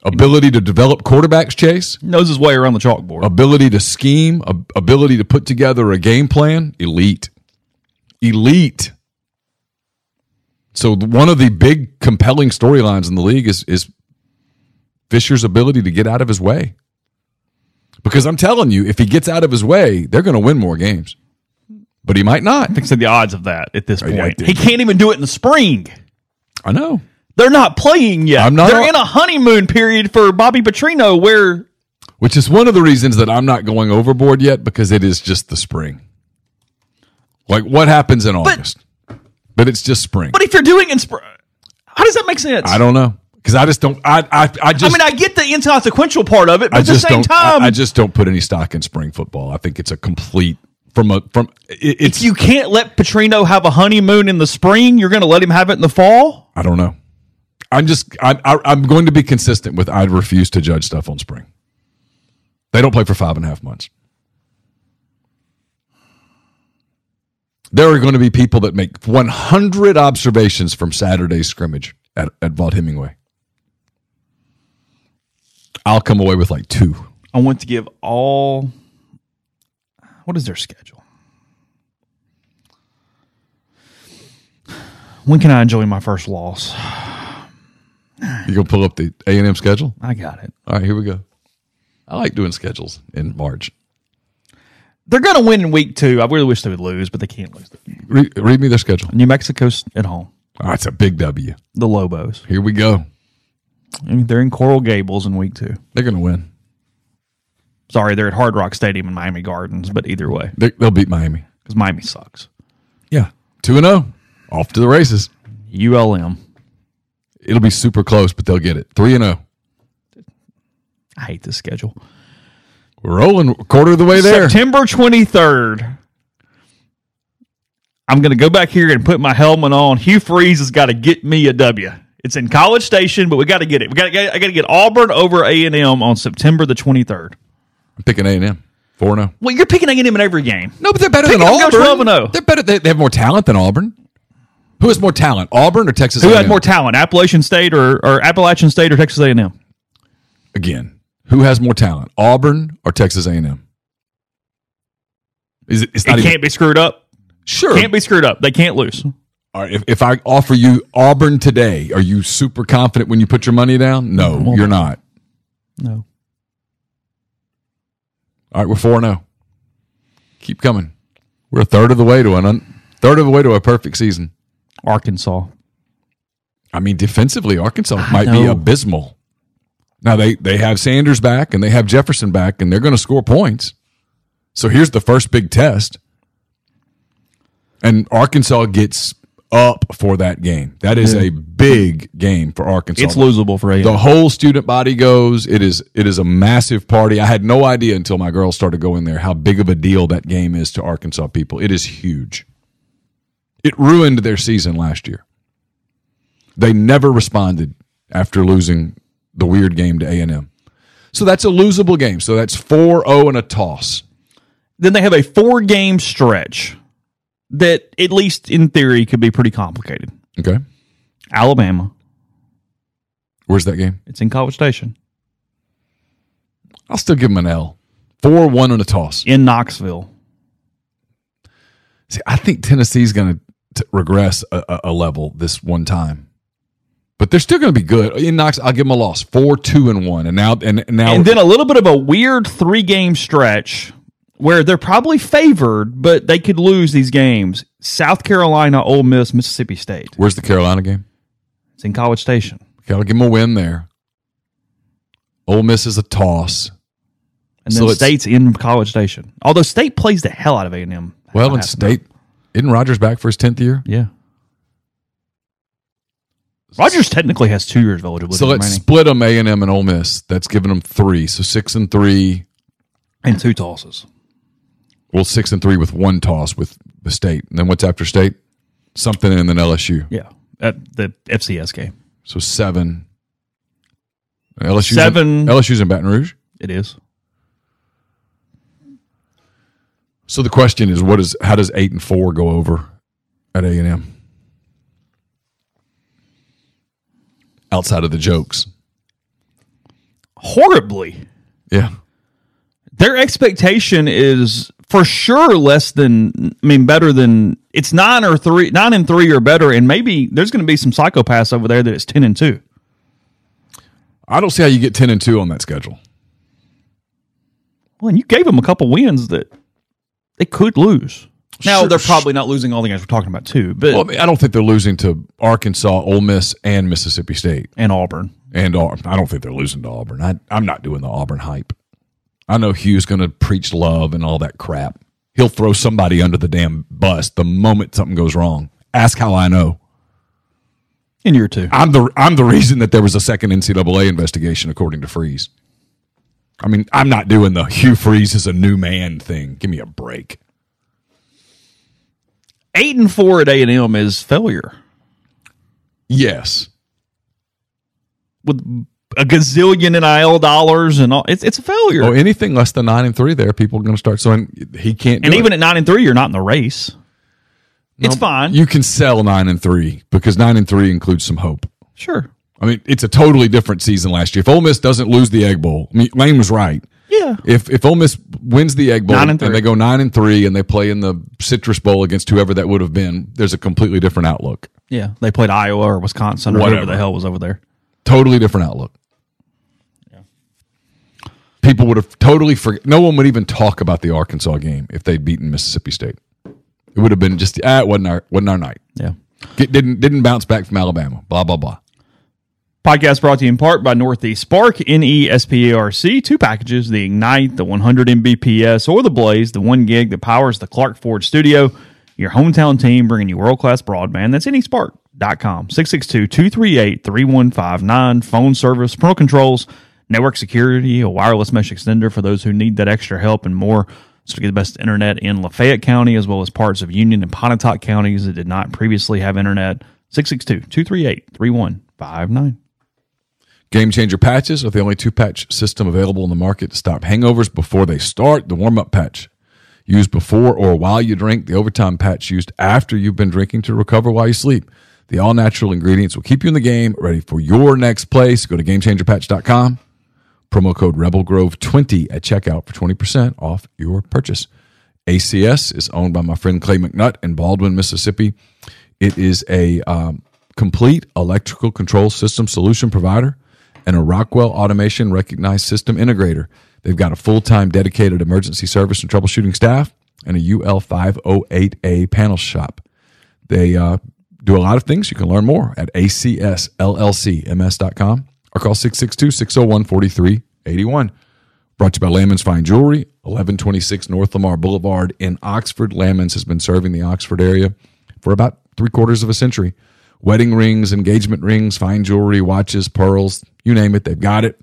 ability to develop quarterbacks, Chase, Knows his way around the chalkboard. ability to scheme, ability to put together a game plan, elite. Elite. So one of the big compelling storylines in the league is is Fisher's ability to get out of his way. Because I'm telling you, if he gets out of his way, they're going to win more games. But he might not. Fixing the odds of that at this point. he can't even do it in the spring. I know. They're not playing yet. I'm not- They're in a honeymoon period for Bobby Petrino where Which is one of the reasons that I'm not going overboard yet because it is just the spring. Like what happens in August? But it's just spring. But if you're doing in spring, how does that make sense? I don't know because I just don't. I, I I just. I mean, I get the inconsequential part of it, but I at the same time, I, I just don't put any stock in spring football. I think it's a complete from a from it, if you can't let Petrino have a honeymoon in the spring, you're going to let him have it in the fall. I don't know. I'm just I'm I, am going to be consistent with I'd refuse to judge stuff on spring. They don't play for five and a half months. There are going to be people that make 100 observations from Saturday's scrimmage at, at Vaught-Hemingway. I'll come away with like two. I want to give all. What is their schedule? When can I enjoy my first loss? You gonna pull up the A and M schedule? I got it. All right, here we go. I like doing schedules in March. They're gonna win in week two. I really wish they would lose, but they can't lose. Read, read me their schedule. New Mexico's at home. Oh, it's a big W. The Lobos. Here we go. They're in Coral Gables in week two. They're going to win. Sorry, they're at Hard Rock Stadium in Miami Gardens, but either way, they, will beat Miami because Miami sucks. Yeah, two and zero, off to the races. ULM. It'll be super close, but they'll get it. Three and zero. I hate this schedule. We're rolling quarter of the way there. September twenty third. I'm going to go back here and put my helmet on. Hugh Freeze has got to get me a W. It's in College Station, but we got to get it. We got. I got to get Auburn over A and M on September the twenty third. I'm picking A and M. Four zero. Oh. Well, you're picking A and M in every game. No, but they're better picking, than Auburn. Twelve. Oh. They're better. They, they, have more talent than Auburn. Who has more talent, Auburn or Texas? Who A&M? had more talent, Appalachian State or, or Appalachian State or Texas A and M? Again, who has more talent, Auburn or Texas A and M? Is it? It's not it even, can't be screwed up. Sure, can't be screwed up. They can't lose. All right, if, if I offer you Auburn today, are you super confident when you put your money down? No, you're not. No. All right, we're 4 0. Keep coming. We're a third of the way to an un- third of the way to a perfect season. Arkansas. I mean, defensively, Arkansas I might know. be abysmal. Now they they have Sanders back and they have Jefferson back, and they're going to score points. So here's the first big test, and Arkansas gets up for that game. That is a big game for Arkansas. It's losable for a. The whole student body goes. It is it is a massive party. I had no idea until my girls started going there how big of a deal that game is to Arkansas people. It is huge. It ruined their season last year. They never responded after losing the weird game to A&M. So that's a losable game. So that's 4-0 and a toss. Then they have a four game stretch that at least in theory could be pretty complicated. Okay. Alabama. Where's that game? It's in College Station. I'll still give them an L. 4 1 on a toss. In Knoxville. See, I think Tennessee's going to regress a, a, level this one time. But they're still going to be good. In Knox, I'll give them a loss. 4 2 and 1. And now, and now. And then a little bit of a weird three game stretch where they're probably favored, but they could lose these games. South Carolina, Ole Miss, Mississippi State. Where's the Carolina game? It's in College Station. Gotta give them a win there. Ole Miss is a toss. And then so State's in College Station. Although State plays the hell out of A and M. Well, and State isn't Rogers back for his tenth year? Yeah. Rogers technically has two years of eligibility. So let's split them A and M and Ole Miss. That's giving them three. So six and three, and two tosses. Well, six and three with one toss with the state. And then what's after state? Something and then LSU. Yeah. At the FCS game. So seven. LSU's seven. In, LSU's in Baton Rouge? It is. So the question is what is how does eight and four go over at A and M? Outside of the jokes. Horribly. Yeah. Their expectation is for sure less than I mean better than it's nine or three nine and three or better, and maybe there's going to be some psychopaths over there that it's ten and two. I don't see how you get ten and two on that schedule. Well, and you gave them a couple wins that they could lose. Now sure. they're probably not losing all the games we're talking about too, but well, I, mean, I, don't think they're losing to Arkansas, Ole Miss, and Mississippi State and Auburn. And Auburn, I don't think they're losing to Auburn. I, I'm not doing the Auburn hype. I know Hugh's going to preach love and all that crap. He'll throw somebody under the damn bus the moment something goes wrong. Ask how I know. In year two, I'm the I'm the reason that there was a second NCAA investigation, according to Freeze. I mean, I'm not doing the Hugh Freeze is a new man thing. Give me a break. Eight and four at A and M is failure. Yes. With gazillion NIL dollars and all. It's it's a failure. Oh, anything less than nine and three, there people are going to start. So he can't. Do and even it. at nine and three, you're not in the race. it's fine. You can sell nine and three because nine and three includes some hope. sure. I mean, it's a totally different season last year. If Ole Miss doesn't lose the Egg Bowl, I mean, Lane was right. Yeah. If if Ole Miss wins the Egg Bowl Nine and they go nine and three and they play in the Citrus Bowl against whoever that would have been, there's a completely different outlook. Yeah. They played Iowa or Wisconsin or whatever Whatever. the hell was over there. Totally different outlook. People would have totally forget. No one would even talk about the Arkansas game if they'd beaten Mississippi State. It would have been just ah, it wasn't our wasn't our night. Yeah. Get, didn't didn't bounce back from Alabama. Blah blah blah. Podcast brought to you in part by Northeast Spark, N E S P A R C. Two packages the Ignite, the 100 Mbps, or the Blaze, the one gig that powers the Clark Ford studio. Your hometown team bringing you world class broadband. That's nesparc.com. 662 238 3159. Phone service, parental controls, network security, a wireless mesh extender for those who need that extra help, and more. So to get the best internet in Lafayette County as well as parts of Union and Pontotoc counties that did not previously have internet. 662 238 3159. Game changer patches are the only two patch system available in the market to stop hangovers before they start. The warm up patch used before or while you drink. The overtime patch used after you've been drinking to recover while you sleep. The all natural ingredients will keep you in the game, ready for your next place. Go to gamechangerpatch.com. Promo code RebelGrove20 at checkout for 20% off your purchase. ACS is owned by my friend Clay McNutt in Baldwin, Mississippi. It is a um, complete electrical control system solution provider and a Rockwell Automation recognized system integrator. They've got a full time dedicated emergency service and troubleshooting staff and a UL 508A panel shop. They uh, do a lot of things. You can learn more at acsllcms.com or call 662 601 4381. Brought to you by Lamans Fine Jewelry, 1126 North Lamar Boulevard in Oxford. Lamans has been serving the Oxford area for about three quarters of a century. Wedding rings, engagement rings, fine jewelry, watches, pearls, you name it, they've got it.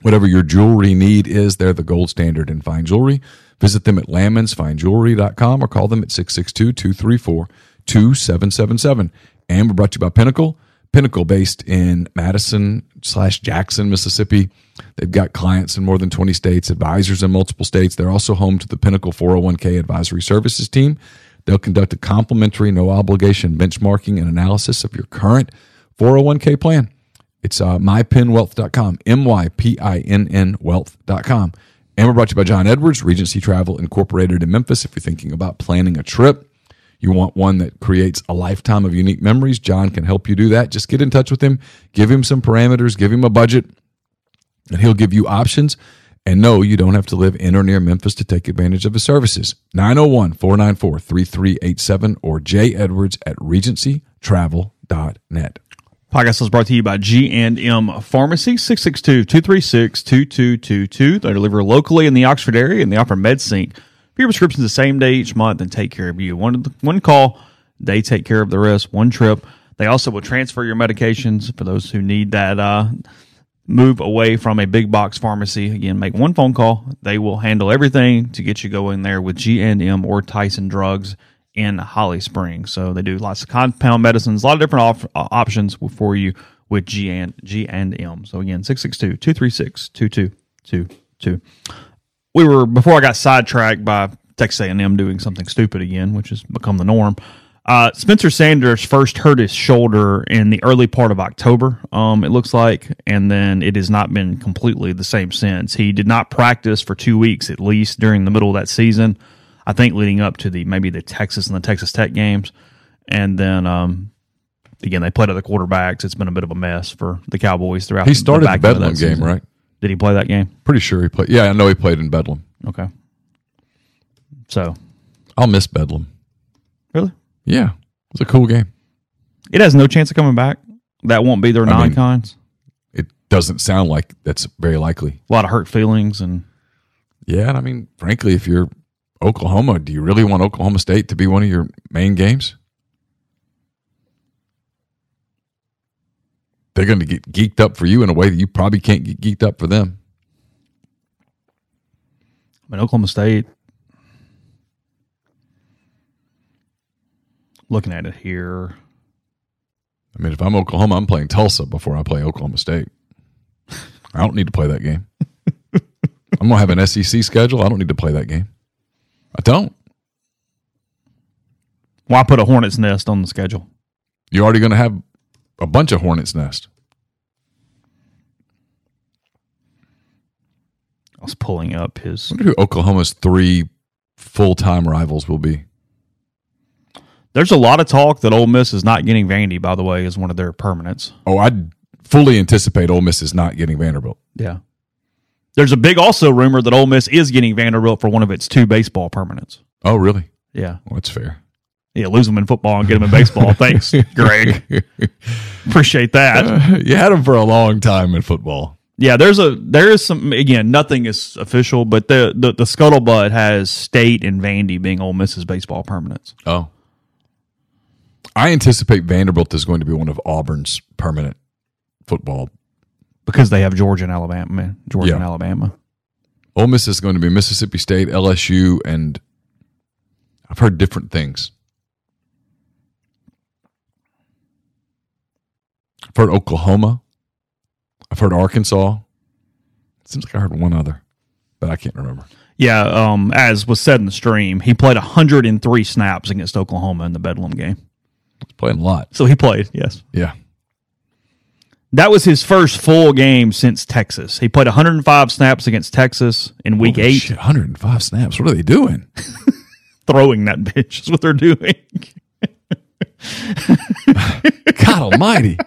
Whatever your jewelry need is, they're the gold standard in fine jewelry. Visit them at lamansfinejewelry.com or call them at 662 234 2777. And we're brought to you by Pinnacle. Pinnacle, based in Madison slash Jackson, Mississippi. They've got clients in more than 20 states, advisors in multiple states. They're also home to the Pinnacle 401k advisory services team. They'll conduct a complimentary, no obligation benchmarking and analysis of your current 401k plan. It's uh, mypinnwealth.com, M Y P I N N wealth.com. And we're brought to you by John Edwards, Regency Travel Incorporated in Memphis. If you're thinking about planning a trip, you want one that creates a lifetime of unique memories, John can help you do that. Just get in touch with him, give him some parameters, give him a budget, and he'll give you options. And no, you don't have to live in or near Memphis to take advantage of his services. 901 494 3387 or J Edwards at regencytravel.net. Podcast is brought to you by G&M Pharmacy, 662-236-2222. They deliver locally in the Oxford area and they offer MedSync your prescriptions the same day each month and take care of you. One, one call, they take care of the rest, one trip. They also will transfer your medications for those who need that uh, move away from a big box pharmacy. Again, make one phone call. They will handle everything to get you going there with G&M or Tyson Drugs in Holly Springs. So they do lots of compound medicines, a lot of different op- uh, options for you with G and G and M. So again, 662-236-2222. We were before I got sidetracked by Texas A&M doing something stupid again, which has become the norm. Uh, Spencer Sanders first hurt his shoulder in the early part of October, um, it looks like, and then it has not been completely the same since. He did not practice for two weeks at least during the middle of that season. I think leading up to the maybe the Texas and the Texas Tech games, and then um, again they played other quarterbacks. It's been a bit of a mess for the Cowboys throughout. He started the of Bedlam game, right? Did he play that game? Pretty sure he played. Yeah, I know he played in Bedlam. Okay. So I'll miss Bedlam. really, Yeah, it was a cool game. it has no chance of coming back. That won't be their I mean- non-cons. It doesn't sound like that's very likely. A lot of hurt feelings and Yeah, and I mean, frankly, if you're Oklahoma, do you really want Oklahoma State to be one of your main games? They're going to get geeked up for you in a way that you probably can't get geeked up for them. I mean, Oklahoma State. Looking at it here, I mean, if I'm Oklahoma, I'm playing Tulsa before I play Oklahoma State. I don't need to play that game. I'm gonna have an SEC schedule. I don't need to play that game. I don't. Why put a hornet's nest on the schedule? You're already gonna have a bunch of hornets nest. I was pulling up his. I wonder who Oklahoma's three full time rivals will be. There's a lot of talk that Ole Miss is not getting Vandy. By the way, as one of their permanents. Oh, I fully anticipate Ole Miss is not getting Vanderbilt. Yeah. There's a big also rumor that Ole Miss is getting Vanderbilt for one of its two baseball permanents. Oh, really? Yeah. Well, that's fair. Yeah, lose them in football and get them in baseball. Thanks, Greg. Appreciate that. Uh, you had them for a long time in football. Yeah, there's a there is some again, nothing is official, but the the, the scuttlebutt has State and Vandy being Ole Miss's baseball permanents. Oh. I anticipate Vanderbilt is going to be one of Auburn's permanent football. Because they have Georgia and Alabama, man. Georgia Yeah. and Alabama. Ole Miss is going to be Mississippi State, LSU, and I've heard different things. I've heard Oklahoma. I've heard Arkansas. It seems like I heard one other, but I can't remember. Yeah, um, as was said in the stream, he played 103 snaps against Oklahoma in the Bedlam game. It's playing a lot. So he played, yes. Yeah. That was his first full game since Texas. He played 105 snaps against Texas in week Holy eight, shit, 105 snaps. What are they doing? throwing that bitch is what they're doing. God almighty.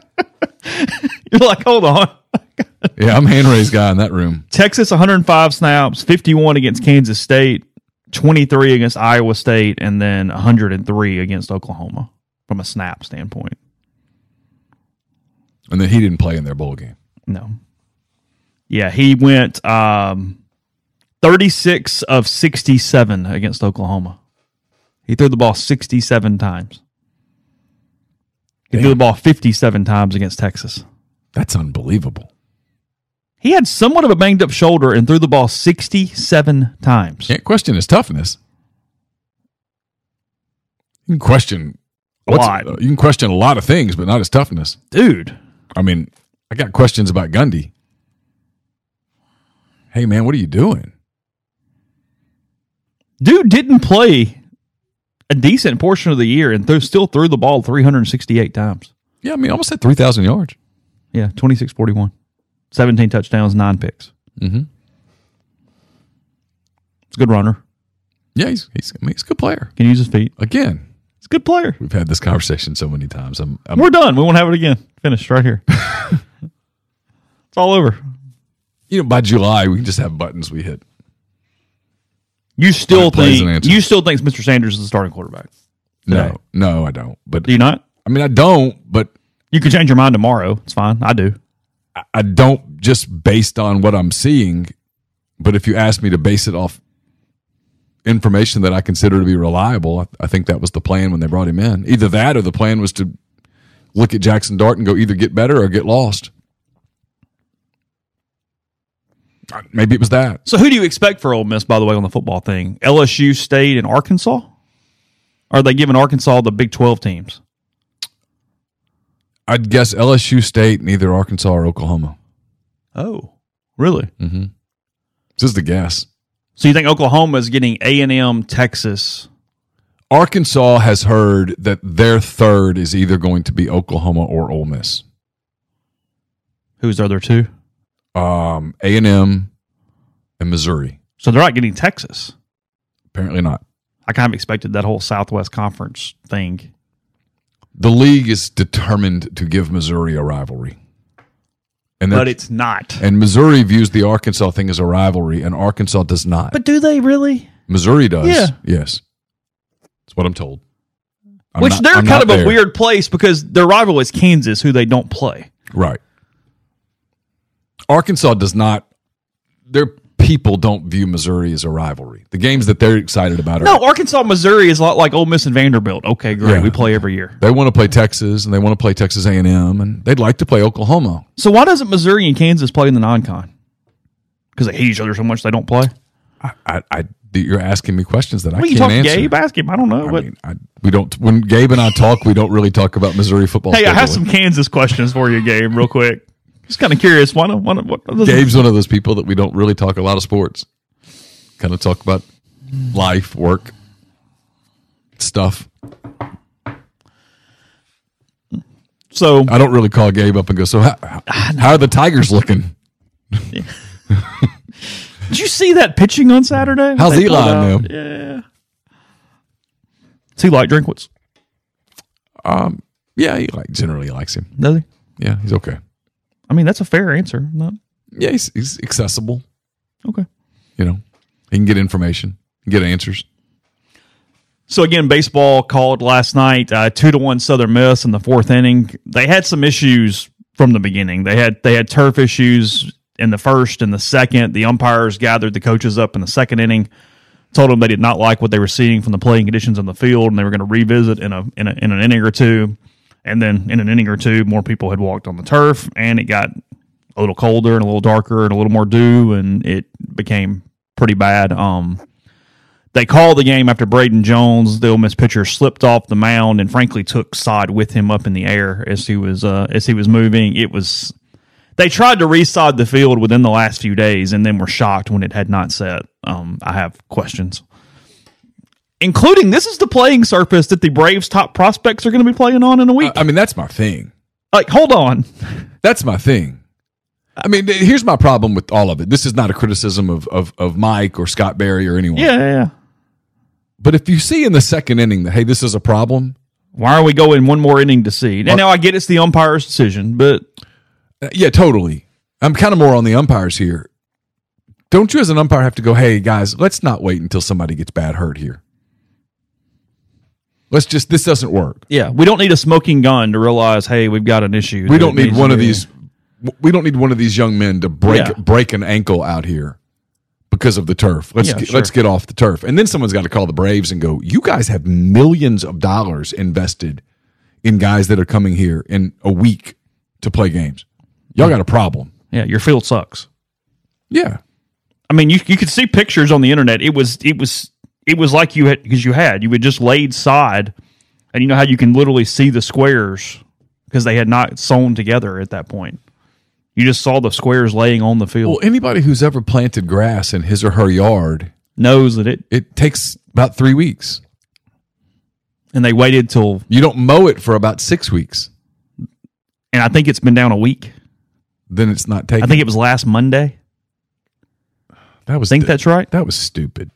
You're like, hold on. Yeah, I'm hand raised guy in that room. Texas 105 snaps, 51 against Kansas State, 23 against Iowa State, and then 103 against Oklahoma from a snap standpoint. And then he didn't play in their bowl game. No. Yeah, he went um, 36 of 67 against Oklahoma. He threw the ball 67 times. He threw the ball 57 times against Texas. That's unbelievable. He had somewhat of a banged up shoulder and threw the ball 67 times. Can't question his toughness. You can question A lot. you can question a lot of things, but not his toughness. Dude. I mean, I got questions about Gundy. Hey man, what are you doing? Dude didn't play a decent portion of the year and th- still threw the ball 368 times. Yeah, I mean, almost at three thousand yards. Yeah, 26 41. 17 touchdowns, nine picks. Mm-hmm. It's a good runner. Yeah, he's he's, I mean, he's a good player. Can use his feet. Again, He's a good player. we've had this conversation so many times. I'm, I'm We're done. We won't have it again. Finished right here. it's all over. you know, by July we can just have buttons we hit. You still think you still think Mr. Sanders is the starting quarterback? Today. No, no, I don't. But Do you not? I mean, I don't. But You can change your mind tomorrow. It's fine. I do. I don't just based on what I'm seeing, but if you ask me to base it off information that I consider to be reliable, I, I think that was the plan when they brought him in. Either that or the plan was to look at Jaxson Dart and go either get better or get lost. Maybe it was that. So who do you expect for Ole Miss, by the way, on the football thing? LSU, State, and Arkansas? Are they giving Arkansas the Big 12 teams? I'd guess LSU State, neither Arkansas or Oklahoma. Oh, really? This is the guess. So you think Oklahoma is getting A&M, Texas? Arkansas has heard that their third is either going to be Oklahoma or Ole Miss. Who's the other two? Um, A and M and Missouri. So they're not getting Texas. Apparently not. I kind of expected that whole Southwest Conference thing. The league is determined to give Missouri a rivalry, and But it's not. and Missouri views the Arkansas thing as a rivalry, and Arkansas does not. But do they really? Missouri does. Yeah. Yes, that's what I'm told. I'm Which not- they're I'm kind of not a weird place because their rival is Kansas, who they don't play. right. Arkansas does not. Their people don't view Missouri as a rivalry. The games that they're excited about are No, Arkansas, Missouri is a lot like Ole Miss and Vanderbilt. Okay, great. Yeah. We play every year. they want to play Texas and they want to play Texas A&M and they'd like to play Oklahoma. So why doesn't Missouri and Kansas play in the non-con? Because they hate each other so much they don't play. I, I that you're asking me questions that I Well, you can't talk to answer. Gabe, ask him. I don't know. I mean, I, we don't. When Gabe and I talk, we don't really talk about Missouri football. hey, I have some. Kansas questions for you, Gabe, real quick. Just kind of curious. Why not? Why not what, what- Gabe's one of those people that we don't really talk a lot of sports. Kind of talk about life, work, stuff. So I don't really call Gabe up and go, "So how, how are the Tigers looking? did you see that pitching on Saturday? How's They Eli now?" Yeah. Does he like Drinkwitz? Um, yeah, he like generally likes him. Does he? Yeah, he's okay. I mean, that's a fair answer. Not Yeah, he's, he's accessible. okay. You know, he can get information, get answers. So again, baseball called last night, uh, two to one Southern Miss in the fourth inning. They had some issues from the beginning. They had they had turf issues in the first and the second. The umpires gathered the coaches up in the second inning, told them they did not like what they were seeing from the playing conditions on the field, and they were going to revisit in a, in a in an inning or two. And then in an inning or two, more people had walked on the turf, and it got a little colder and a little darker and a little more dew, and it became pretty bad. Um, they called the game after Braden Jones, the Ole Miss pitcher, slipped off the mound and frankly took sod with him up in the air as he was uh, as he was moving. It was they tried to resod the field within the last few days and then were shocked when it had not set. Um, I have questions, including this is the playing surface that the Braves' top prospects are going to be playing on in a week. I mean, that's my thing. like, hold on, That's my thing. I mean, here's my problem with all of it. This is not a criticism of of, of Mike or Scott Berry or anyone. yeah, yeah, yeah. But if you see in the second inning that hey, this is a problem, Why are we going one more inning to see? And now I get it's the umpire's decision, but uh, yeah, totally. I'm kind of more on the umpires here. Don't you, as an umpire, have to go? Hey, guys, let's not wait until somebody gets bad hurt here. Let's just this doesn't work. yeah, we don't need a smoking gun to realize, hey, we've got an issue. We don't need one of these. We don't need one of these young men to break Yeah. break an ankle out here because of the turf. Let's Yeah, get, sure. let's get off the turf, and then someone's got to call the Braves and go. You guys have millions of dollars invested in guys that are coming here in a week to play games. Y'all got a problem. Yeah, your field sucks. Yeah, I mean, you you could see pictures on the internet. It was it was it was like you had because you had you had just laid sod, and you know how you can literally see the squares because they had not sewn together at that point. You just saw the squares laying on the field. Well, anybody who's ever planted grass in his or her yard, knows that it, it takes about three weeks. and they waited till, You don't mow it for about six weeks. and I think it's been down a week. Then it's not taken. I think it was last Monday. that was I think that's right. that was stupid.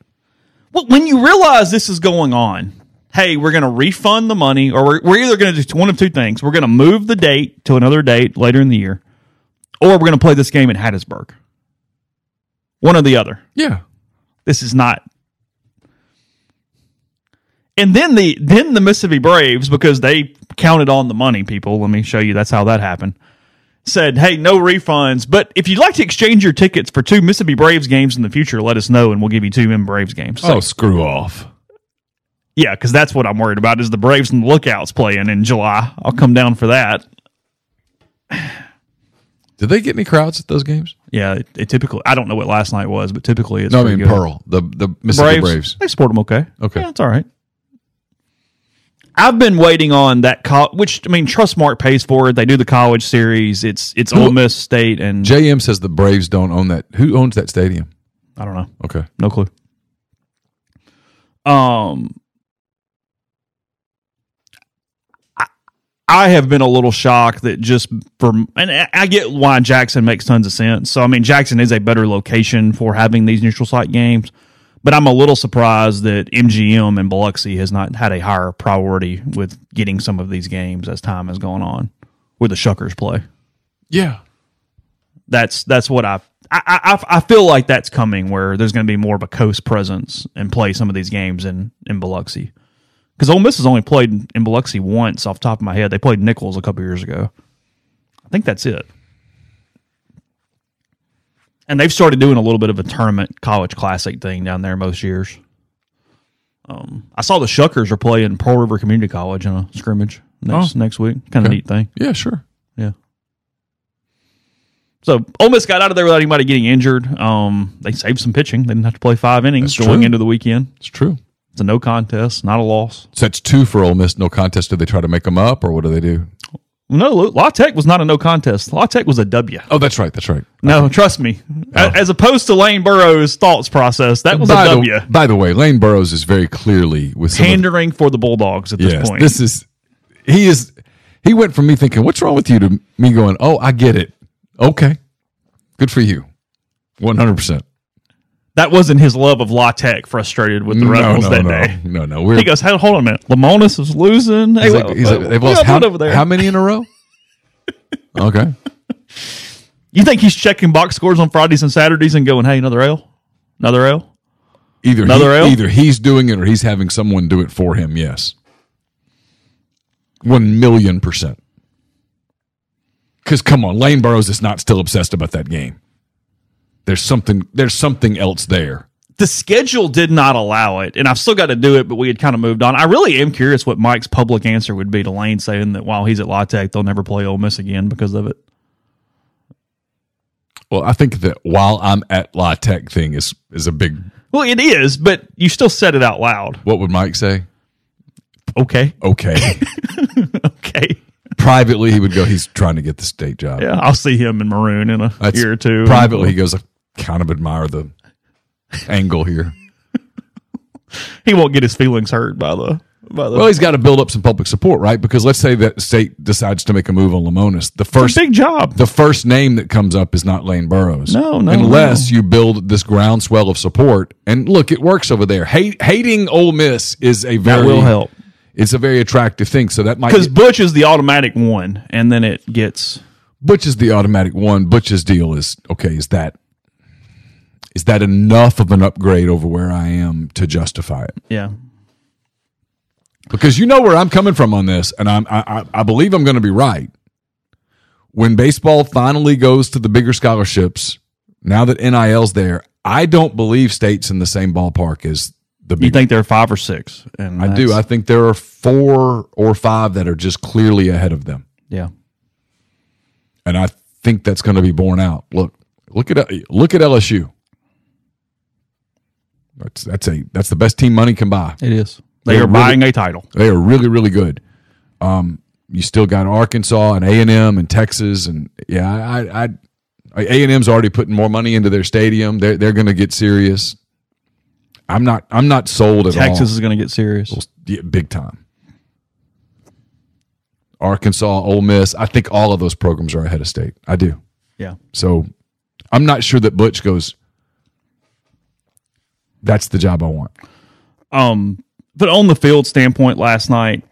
Well, when you realize this is going on, hey, we're going to refund the money, or we're, we're either going to do one of two things. We're going to move the date to another date later in the year, or we're going to play this game in Hattiesburg. One or the other. Yeah, This is not. And then the then the Mississippi Braves, because they counted on the money, people. Let me show you. That's how that happened. Said, hey, no refunds, but if you'd like to exchange your tickets for two Mississippi Braves games in the future, let us know, and we'll give you two M Braves games. So, oh, screw off. yeah, because that's what I'm worried about is the Braves and the Lookouts playing in July. I'll come down for that. Did they get any crowds at those games? Yeah, it, it typically. I don't know what last night was, but typically it's no, I mean good. Pearl, the the Mississippi Braves. They support them okay. Okay. yeah, it's all right. I've been waiting on that, which I mean, Trustmark pays for it. They do the college series. It's it's Ole Miss State, and JM says the Braves don't own that. Who owns that stadium? I don't know, Okay, no clue. Um, I, I have been a little shocked that just for, and I- I get why Jackson makes tons of sense. So I mean, Jackson is a better location for having these neutral site games. But I'm a little surprised that MGM and Biloxi has not had a higher priority with getting some of these games as time has gone on, where the Shuckers play. yeah, That's that's what I I I, I feel like that's coming, where there's going to be more of a coast presence and play some of these games in in Biloxi. Because Ole Miss has only played in Biloxi once, off the top of my head. They played Nicholls a couple years ago. I think that's it. And they've started doing a little bit of a tournament college classic thing down there most years. Um, I saw the Shuckers are playing Pearl River Community College in a scrimmage next Oh. next week. Kind of Okay. neat thing. yeah, sure. Yeah. So Ole Miss got out of there without anybody getting injured. Um, they saved some pitching. They didn't have to play five innings That's going true. into the weekend. It's true. It's a no contest, not a loss. So that's two for Ole Miss. No contest. Do they try to make them up, or what do they do? No, La Tech was not a no contest. La Tech was a W. Oh, that's right. That's right. No, trust me. Oh. As opposed to Lane Burroughs' thoughts process, that was by a the, by the way, Lane Burroughs is very clearly with Pandering for the Bulldogs at this yes, point. this is he is he went from me thinking, "What's wrong with you?" to me going, "Oh, I get it. Okay, good for you, one hundred percent." That wasn't his love of La Tech frustrated with the No, Rebels no, that no, day. no, no. We're He goes, "Hey, hold on a minute. Lemonis is losing. He's what- like, he's like, they've lost how, over there. how many in a row? okay, You think he's checking box scores on Fridays and Saturdays and going, "Hey, another L, another L." either Another he, L? either he's doing it or he's having someone do it for him. Yes, one million percent. Because come on, Lane Burroughs is not still obsessed about that game. There's something. There's something else there. the schedule did not allow it, and I've still got to do it, but we had kind of moved on. I really am curious what Mike's public answer would be to Lane saying that while he's at La Tech, they'll never play Ole Miss again because of it. Well, I think that while I'm at La Tech thing is is a big. Well, it is, but you still said it out loud. What would Mike say? Okay, Okay. okay, Privately, he would go. He's trying to get the state job. yeah, I'll see him in maroon in a That's- year or two. Privately, he goes. Kind of admire the angle here. he won't get his feelings hurt by the by the Well, he's got to build up some public support, right? Because let's say that state decides to make a move on Lemonis. The first big job. the first name that comes up is not Lane Burroughs. No, no, Unless you build this groundswell of support. And look, it works over there. Hate, hating Ole Miss is a very That will help It's a very attractive thing. So that might because Butch is the automatic one, and then it gets Butch is the automatic one. Butch's deal is okay. Is that is that enough of an upgrade over where I am to justify it? yeah. Because you know where I'm coming from on this, and I'm I, I, I believe I'm going to be right. When baseball finally goes to the bigger scholarships, now that NIL's there, I don't believe states in the same ballpark as the You think they're five or six? And I do. I think there are four or five that are just clearly ahead of them. yeah. and I think that's going to be borne out. Look, look at look at LSU. That's that's a that's the best team money can buy. It is. They They're are really- buying a title. They are really really good. Um, you still got Arkansas and A and M and Texas and yeah, I I A and M's already putting more money into their stadium. They're they're going to get serious. I'm not I'm not sold at all. Texas is going to get serious. Yeah, big time. Arkansas, Ole Miss. I think all of those programs are ahead of state. I do. Yeah. So I'm not sure that Butch goes, that's the job I want. Um, but on the field standpoint last night,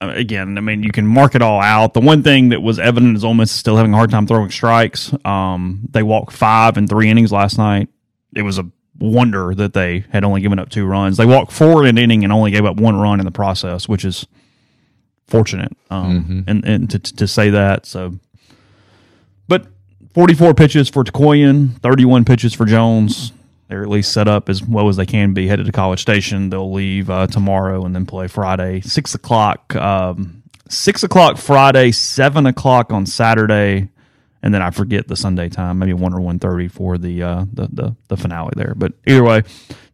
again, I mean, you can mark it all out. The one thing that was evident is Ole Miss is still having a hard time throwing strikes. Um, they walked five and three innings last night. It was a wonder that they had only given up two runs. They walked four in an inning and only gave up one run in the process, which is fortunate. Um, and, and to, to say that. So, but 44 pitches for Takoyan, 31 pitches for Jones. They're at least set up as well as they can be headed to College Station. They'll leave uh, tomorrow and then play Friday, six o'clock. Um, six o'clock Friday, seven o'clock on Saturday, and then I forget the Sunday time, maybe one or one thirty for the, uh, the the the finale there. But either way,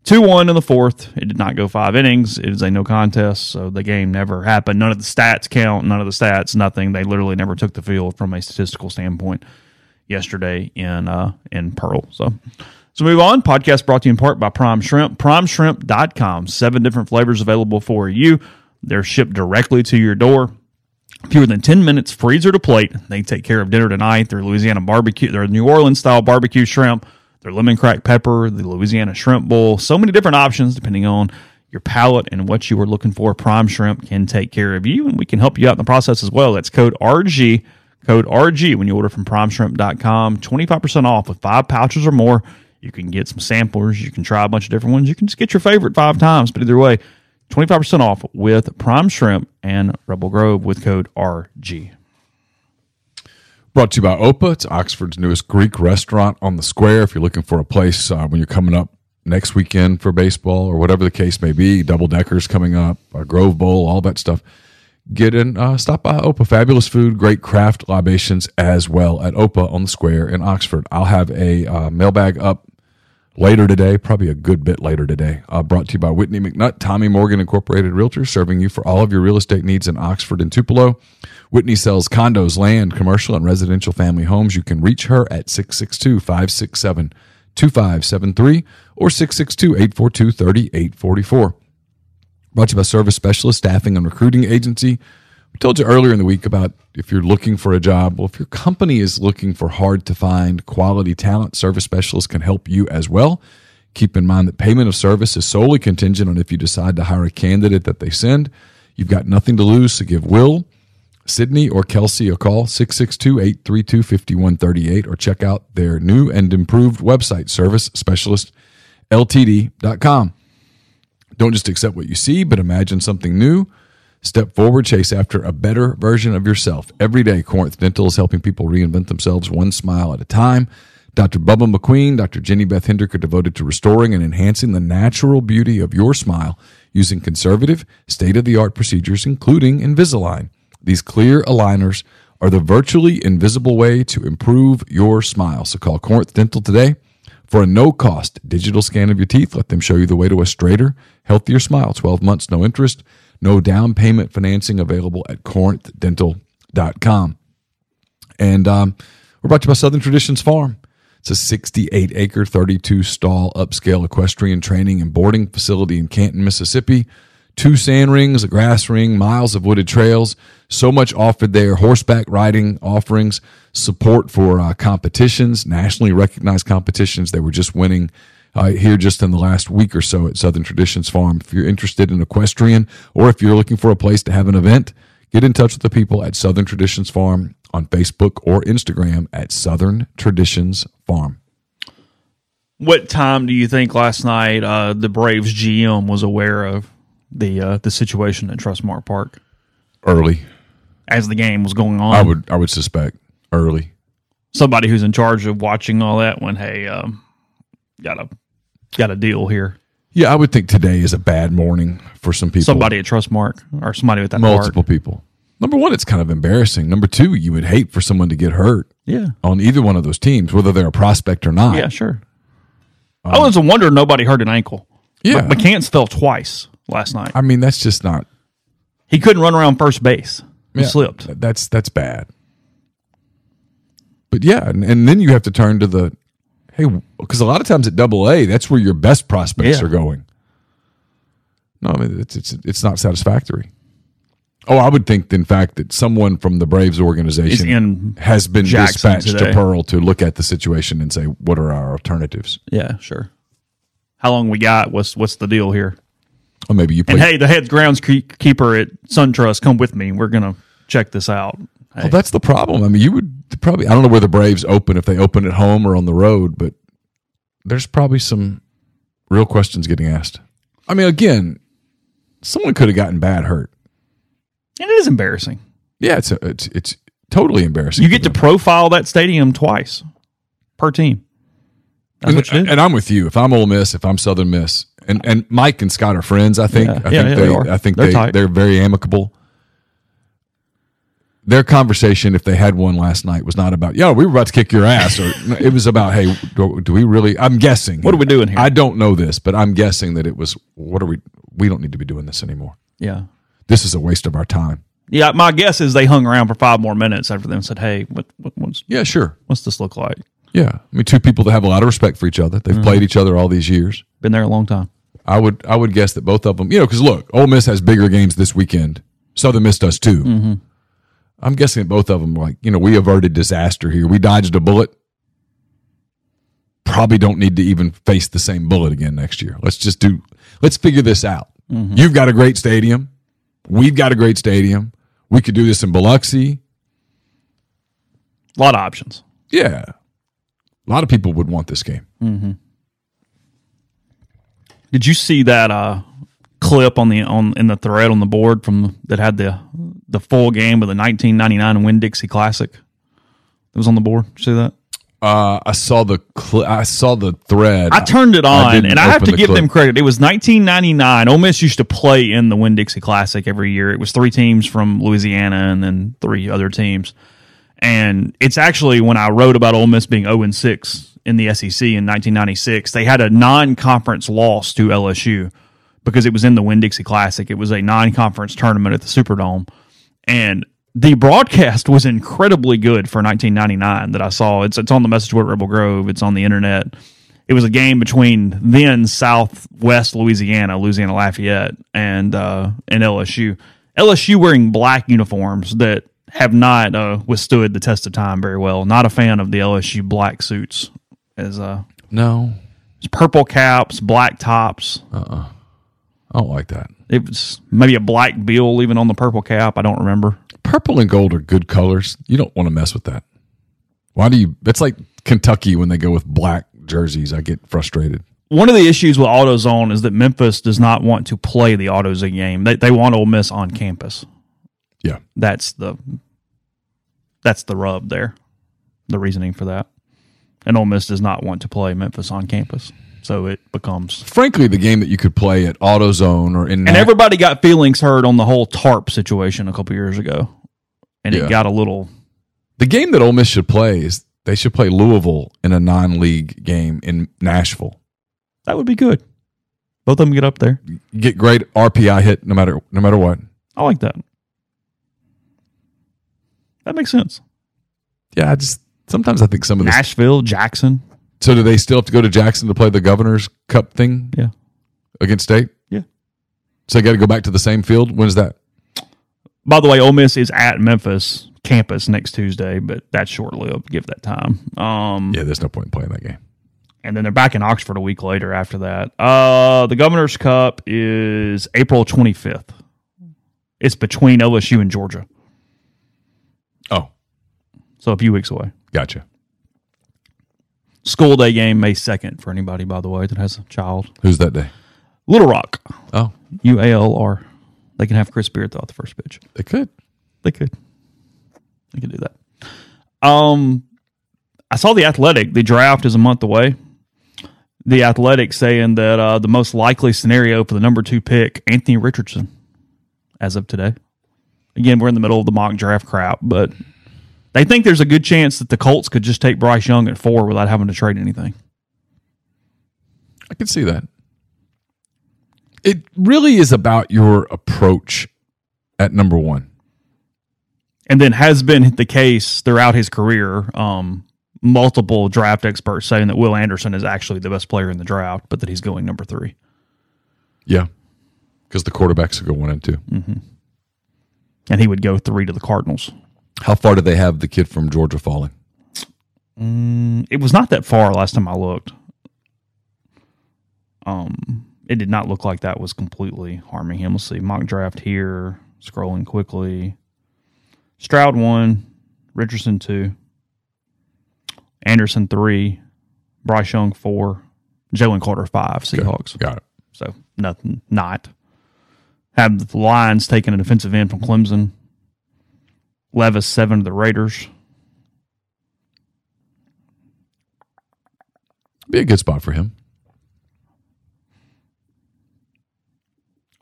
two one in the fourth. It did not go five innings. It is a no contest, so the game never happened. None of the stats count. None of the stats. Nothing. They literally never took the field from a statistical standpoint yesterday in uh in Pearl. So so move on. Podcast brought to you in part by Prime Shrimp. PrimeShrimp.com. Seven different flavors available for you. They're shipped directly to your door. Fewer than 10 minutes, freezer to plate. They take care of dinner tonight. Their Louisiana barbecue, their New Orleans style barbecue shrimp, their lemon crack pepper, the Louisiana shrimp bowl. So many different options depending on your palate and what you are looking for. Prime Shrimp can take care of you, and we can help you out in the process as well. That's code RG, code RG when you order from primeshrimp.com. 25% off with five pouches or more. You can get some samplers. You can try a bunch of different ones. You can just get your favorite five times. But either way, 25% off with Prime Shrimp and Rebel Grove with code RG. Brought to you by Opa. It's Oxford's newest Greek restaurant on the square. If you're looking for a place uh, when you're coming up next weekend for baseball or whatever the case may be, double deckers coming up, a Grove Bowl, all that stuff. get in, uh, stop by Opa. Fabulous food, great craft libations as well at Opa on the square in Oxford. I'll have a uh, mailbag up later today, probably a good bit later today. Uh, brought to you by Whitney McNutt, Tommy Morgan Incorporated Realtors, serving you for all of your real estate needs in Oxford and Tupelo. Whitney sells condos, land, commercial, and residential family homes. You can reach her at 662 567 2573 or 662 842 3844. Brought to you by Service Specialist Staffing and Recruiting Agency. We told you earlier in the week about if you're looking for a job. Well, if your company is looking for hard to find quality talent, Service specialists can help you as well. Keep in mind that payment of service is solely contingent on if you decide to hire a candidate that they send. You've got nothing to lose, so give Will, Sydney, or Kelsey a call, 662 832 5138, or check out their new and improved website, servicespecialistltd.com. Don't just accept what you see, but imagine something new. Step forward, chase after a better version of yourself. Every day, Corinth Dental is helping people reinvent themselves one smile at a time. Dr. Bubba McQueen, Dr. Jenny Beth Hendrick are devoted to restoring and enhancing the natural beauty of your smile using conservative, state of the art procedures, including Invisalign. These clear aligners are the virtually invisible way to improve your smile. So call Corinth Dental today for a no cost digital scan of your teeth. Let them show you the way to a straighter, healthier smile. 12 months, no interest, no down payment financing available at corinthdental.com. And um, we're brought to you by Southern Traditions Farm. It's a 68 acre, 32 stall upscale equestrian training and boarding facility in Canton, Mississippi. Two sand rings, a grass ring, miles of wooded trails. So much offered there. Horseback riding offerings, support for uh, competitions, nationally recognized competitions. They were just winning uh, here just in the last week or so at Southern Traditions Farm. If you're interested in equestrian or if you're looking for a place to have an event, get in touch with the people at Southern Traditions Farm on Facebook or Instagram at Southern Traditions Farm. What time do you think last night uh, the Braves GM was aware of the uh, the situation at Trustmark Park Early, as the game was going on? I would I would suspect early. Somebody who's in charge of watching all that went, "Hey, um, got a got a deal here." Yeah, I would think today is a bad morning for some people. Somebody at Trustmark or somebody with that multiple people. Number one, it's kind of embarrassing. Number two, you would hate for someone to get hurt Yeah, on either one of those teams, whether they're a prospect or not. yeah, sure. Um, I was a wonder nobody hurt an ankle. Yeah. Mc- McCants fell twice last night. I mean, that's just not. He couldn't run around first base. He yeah, slipped. That's that's bad. But yeah, and, and then you have to turn to the hey, because a lot of times at Double A, that's where your best prospects Yeah. are going. No, I mean it's it's it's not satisfactory. Oh, I would think, in fact, that someone from the Braves organization has been Jackson dispatched today. to Pearl to look at the situation and say, what are our alternatives? Yeah, sure. How long we got? What's what's the deal here? Or maybe you play. And hey, the head groundskeeper at SunTrust, come with me. We're gonna check this out. Hey, well, that's the problem. I mean, you would probably. I don't know where the Braves open if they open at home or on the road, but there's probably some real questions getting asked. I mean, again, someone could have gotten bad hurt. And it is embarrassing. Yeah, it's a, it's it's totally embarrassing. You get to profile that stadium twice per team. That's and, what you did. and I'm with you. If I'm Ole Miss, if I'm Southern Miss, and and Mike and Scott are friends. I think. Yeah. I think yeah, they. they are. I think They're they. tight. They're very amicable. Their conversation, if they had one last night, was not about, yo, we were about to kick your ass, or it was about, hey, do, do we really? I'm guessing. What are we doing here? I don't know this, but I'm guessing that it was. What are we? We don't need to be doing this anymore. yeah, This is a waste of our time. yeah. My guess is they hung around for five more minutes after them said, "Hey, what, what what's Yeah, sure. what's this look like?" Yeah, I mean, two people that have a lot of respect for each other. Mm-hmm. They've played each other all these years. Been there a long time. I would I would guess that both of them, you know, because look, Ole Miss has bigger games this weekend. Southern Miss does too. Mm-hmm. I'm guessing both of them, like you know, we averted disaster here. We dodged a bullet. Probably don't need to even face the same bullet again next year. Let's just do. Let's figure this out. Mm-hmm. You've got a great stadium. We've got a great stadium. We could do this in Biloxi. A lot of options. Yeah, a lot of people would want this game. Did you see that uh, clip on the on in the thread on the board from that had the the full game of the 1999 Winn-Dixie Classic? that was on the board. You see that? Uh, I saw the cl- I saw the thread. I turned it on, didn't and I have to the give clip. them credit. It was 1999. Ole Miss used to play in the Winn-Dixie Classic every year. It was three teams from Louisiana and then three other teams. And it's actually when I wrote about Ole Miss being 0 and 6 in the SEC in 1996, they had a non-conference loss to LSU because it was in the Winn-Dixie Classic. It was a non-conference tournament at the Superdome, and the broadcast was incredibly good for 1999 that I saw. It's it's on the message board at Rebel Grove. It's on the internet. It was a game between then Southwest Louisiana, Louisiana Lafayette, and uh, and LSU. LSU wearing black uniforms that have not uh, withstood the test of time very well. Not a fan of the LSU black suits. As uh, No, it's purple caps, black tops. Uh uh. I don't like that. It was maybe a black bill even on the purple cap. I don't remember. Purple and gold are good colors. You don't want to mess with that. Why do you? It's like Kentucky when they go with black jerseys. I get frustrated. One of the issues with AutoZone is that Memphis does not want to play the AutoZone game. They they want Ole Miss on campus. Yeah, That's the that's the rub there. The reasoning for that. And Ole Miss does not want to play Memphis on campus. So it becomes frankly, the game that you could play at AutoZone or in and everybody got feelings hurt on the whole tarp situation a couple years ago. And Yeah. it got a little the game that Ole Miss should play is they should play Louisville in a non-league game in Nashville. that would be good. Both of them get up there. Get great RPI hit no matter no matter what. I like that. That makes sense. Yeah, I just sometimes I think some of this. Nashville, Jackson. So do they still have to go to Jackson to play the Governor's Cup thing Yeah. against State? Yeah. So they got to go back to the same field. When's that? By the way, Ole Miss is at Memphis campus next Tuesday, but that's short lived. Give that time. Um, Yeah, there's no point in playing that game. and then they're back in Oxford a week later after that. Uh, the Governor's Cup is April 25th. It's between LSU and Georgia, Oh, so a few weeks away. gotcha. School day game May 2nd for anybody, by the way, that has a child. Who's that day? Little Rock, Oh, U A L R. They can have Chris Beard throw out the first pitch. they could. They could. They could do that. Um, I saw the Athletic. The draft is a month away. The Athletic saying that uh, the most likely scenario for the number two pick, Anthony Richardson, as of today. Again, we're in the middle of the mock draft crap, but they think there's a good chance that the Colts could just take Bryce Young at four without having to trade anything. I can see that. It really is about your approach at number one. and then has been the case throughout his career. Um, multiple draft experts saying that Will Anderson is actually the best player in the draft, but that he's going number three. Yeah, because the quarterbacks go one and two. And he would go three to the Cardinals. How far did they have the kid from Georgia falling? It was not that far last time I looked. Um, it did not look like that was completely harming him. Let's see, mock draft here. Scrolling quickly. Stroud one, Richardson two, Anderson three, Bryce Young four, Jalen Carter five. Seahawks. Got it. So nothing, not. Have the Lions taking a defensive end from Clemson. Levis seven to the Raiders. Be a good spot for him.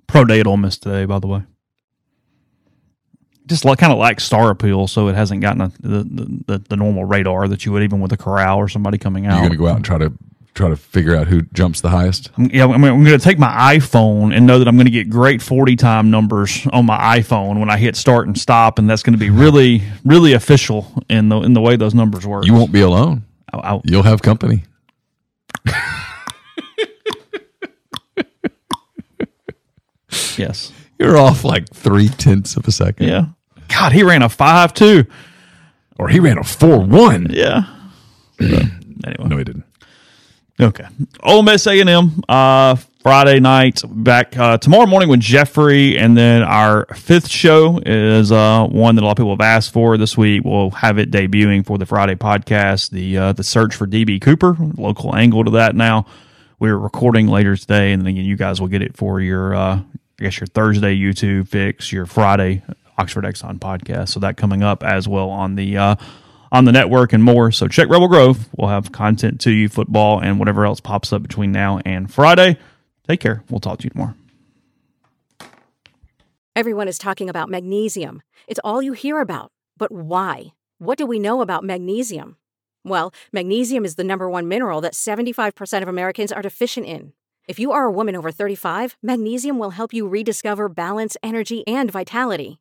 Pro day at Ole Miss today, by the way. Just like kind of like star appeal, so it hasn't gotten a, the, the the the normal radar that you would even with a Corral or somebody coming out. You're going to go out and try to try to figure out who jumps the highest. Yeah, I'm, I'm going to take my iPhone and know that I'm going to get great 40 time numbers on my iPhone when I hit start and stop, and that's going to be really, really official in the in the way those numbers work. You won't be alone. I, I, You'll have company. yes, You're off like three tenths of a second. yeah. God, he ran a five two, Or he ran a four one. Yeah. anyway, No, he didn't. Okay. Ole Miss A and M. Uh, Friday night back uh, tomorrow morning with Jeffrey, and then our fifth show is uh, one that a lot of people have asked for this week. We'll have it debuting for the Friday podcast. The uh, the search for DB Cooper, local angle to that. Now we're recording later today, and then you guys will get it for your uh, I guess your Thursday YouTube fix, your Friday Oxford Exxon podcast. So that coming up as well on the uh, on the network and more. So check Rebel Grove. We'll have content to you, football, and whatever else pops up between now and Friday. Take care. We'll talk to you tomorrow. Everyone is talking about magnesium. It's all you hear about. But why? What do we know about magnesium? Well, magnesium is the number one mineral that 75% of Americans are deficient in. If you are a woman over 35, magnesium will help you rediscover balance, energy, and vitality.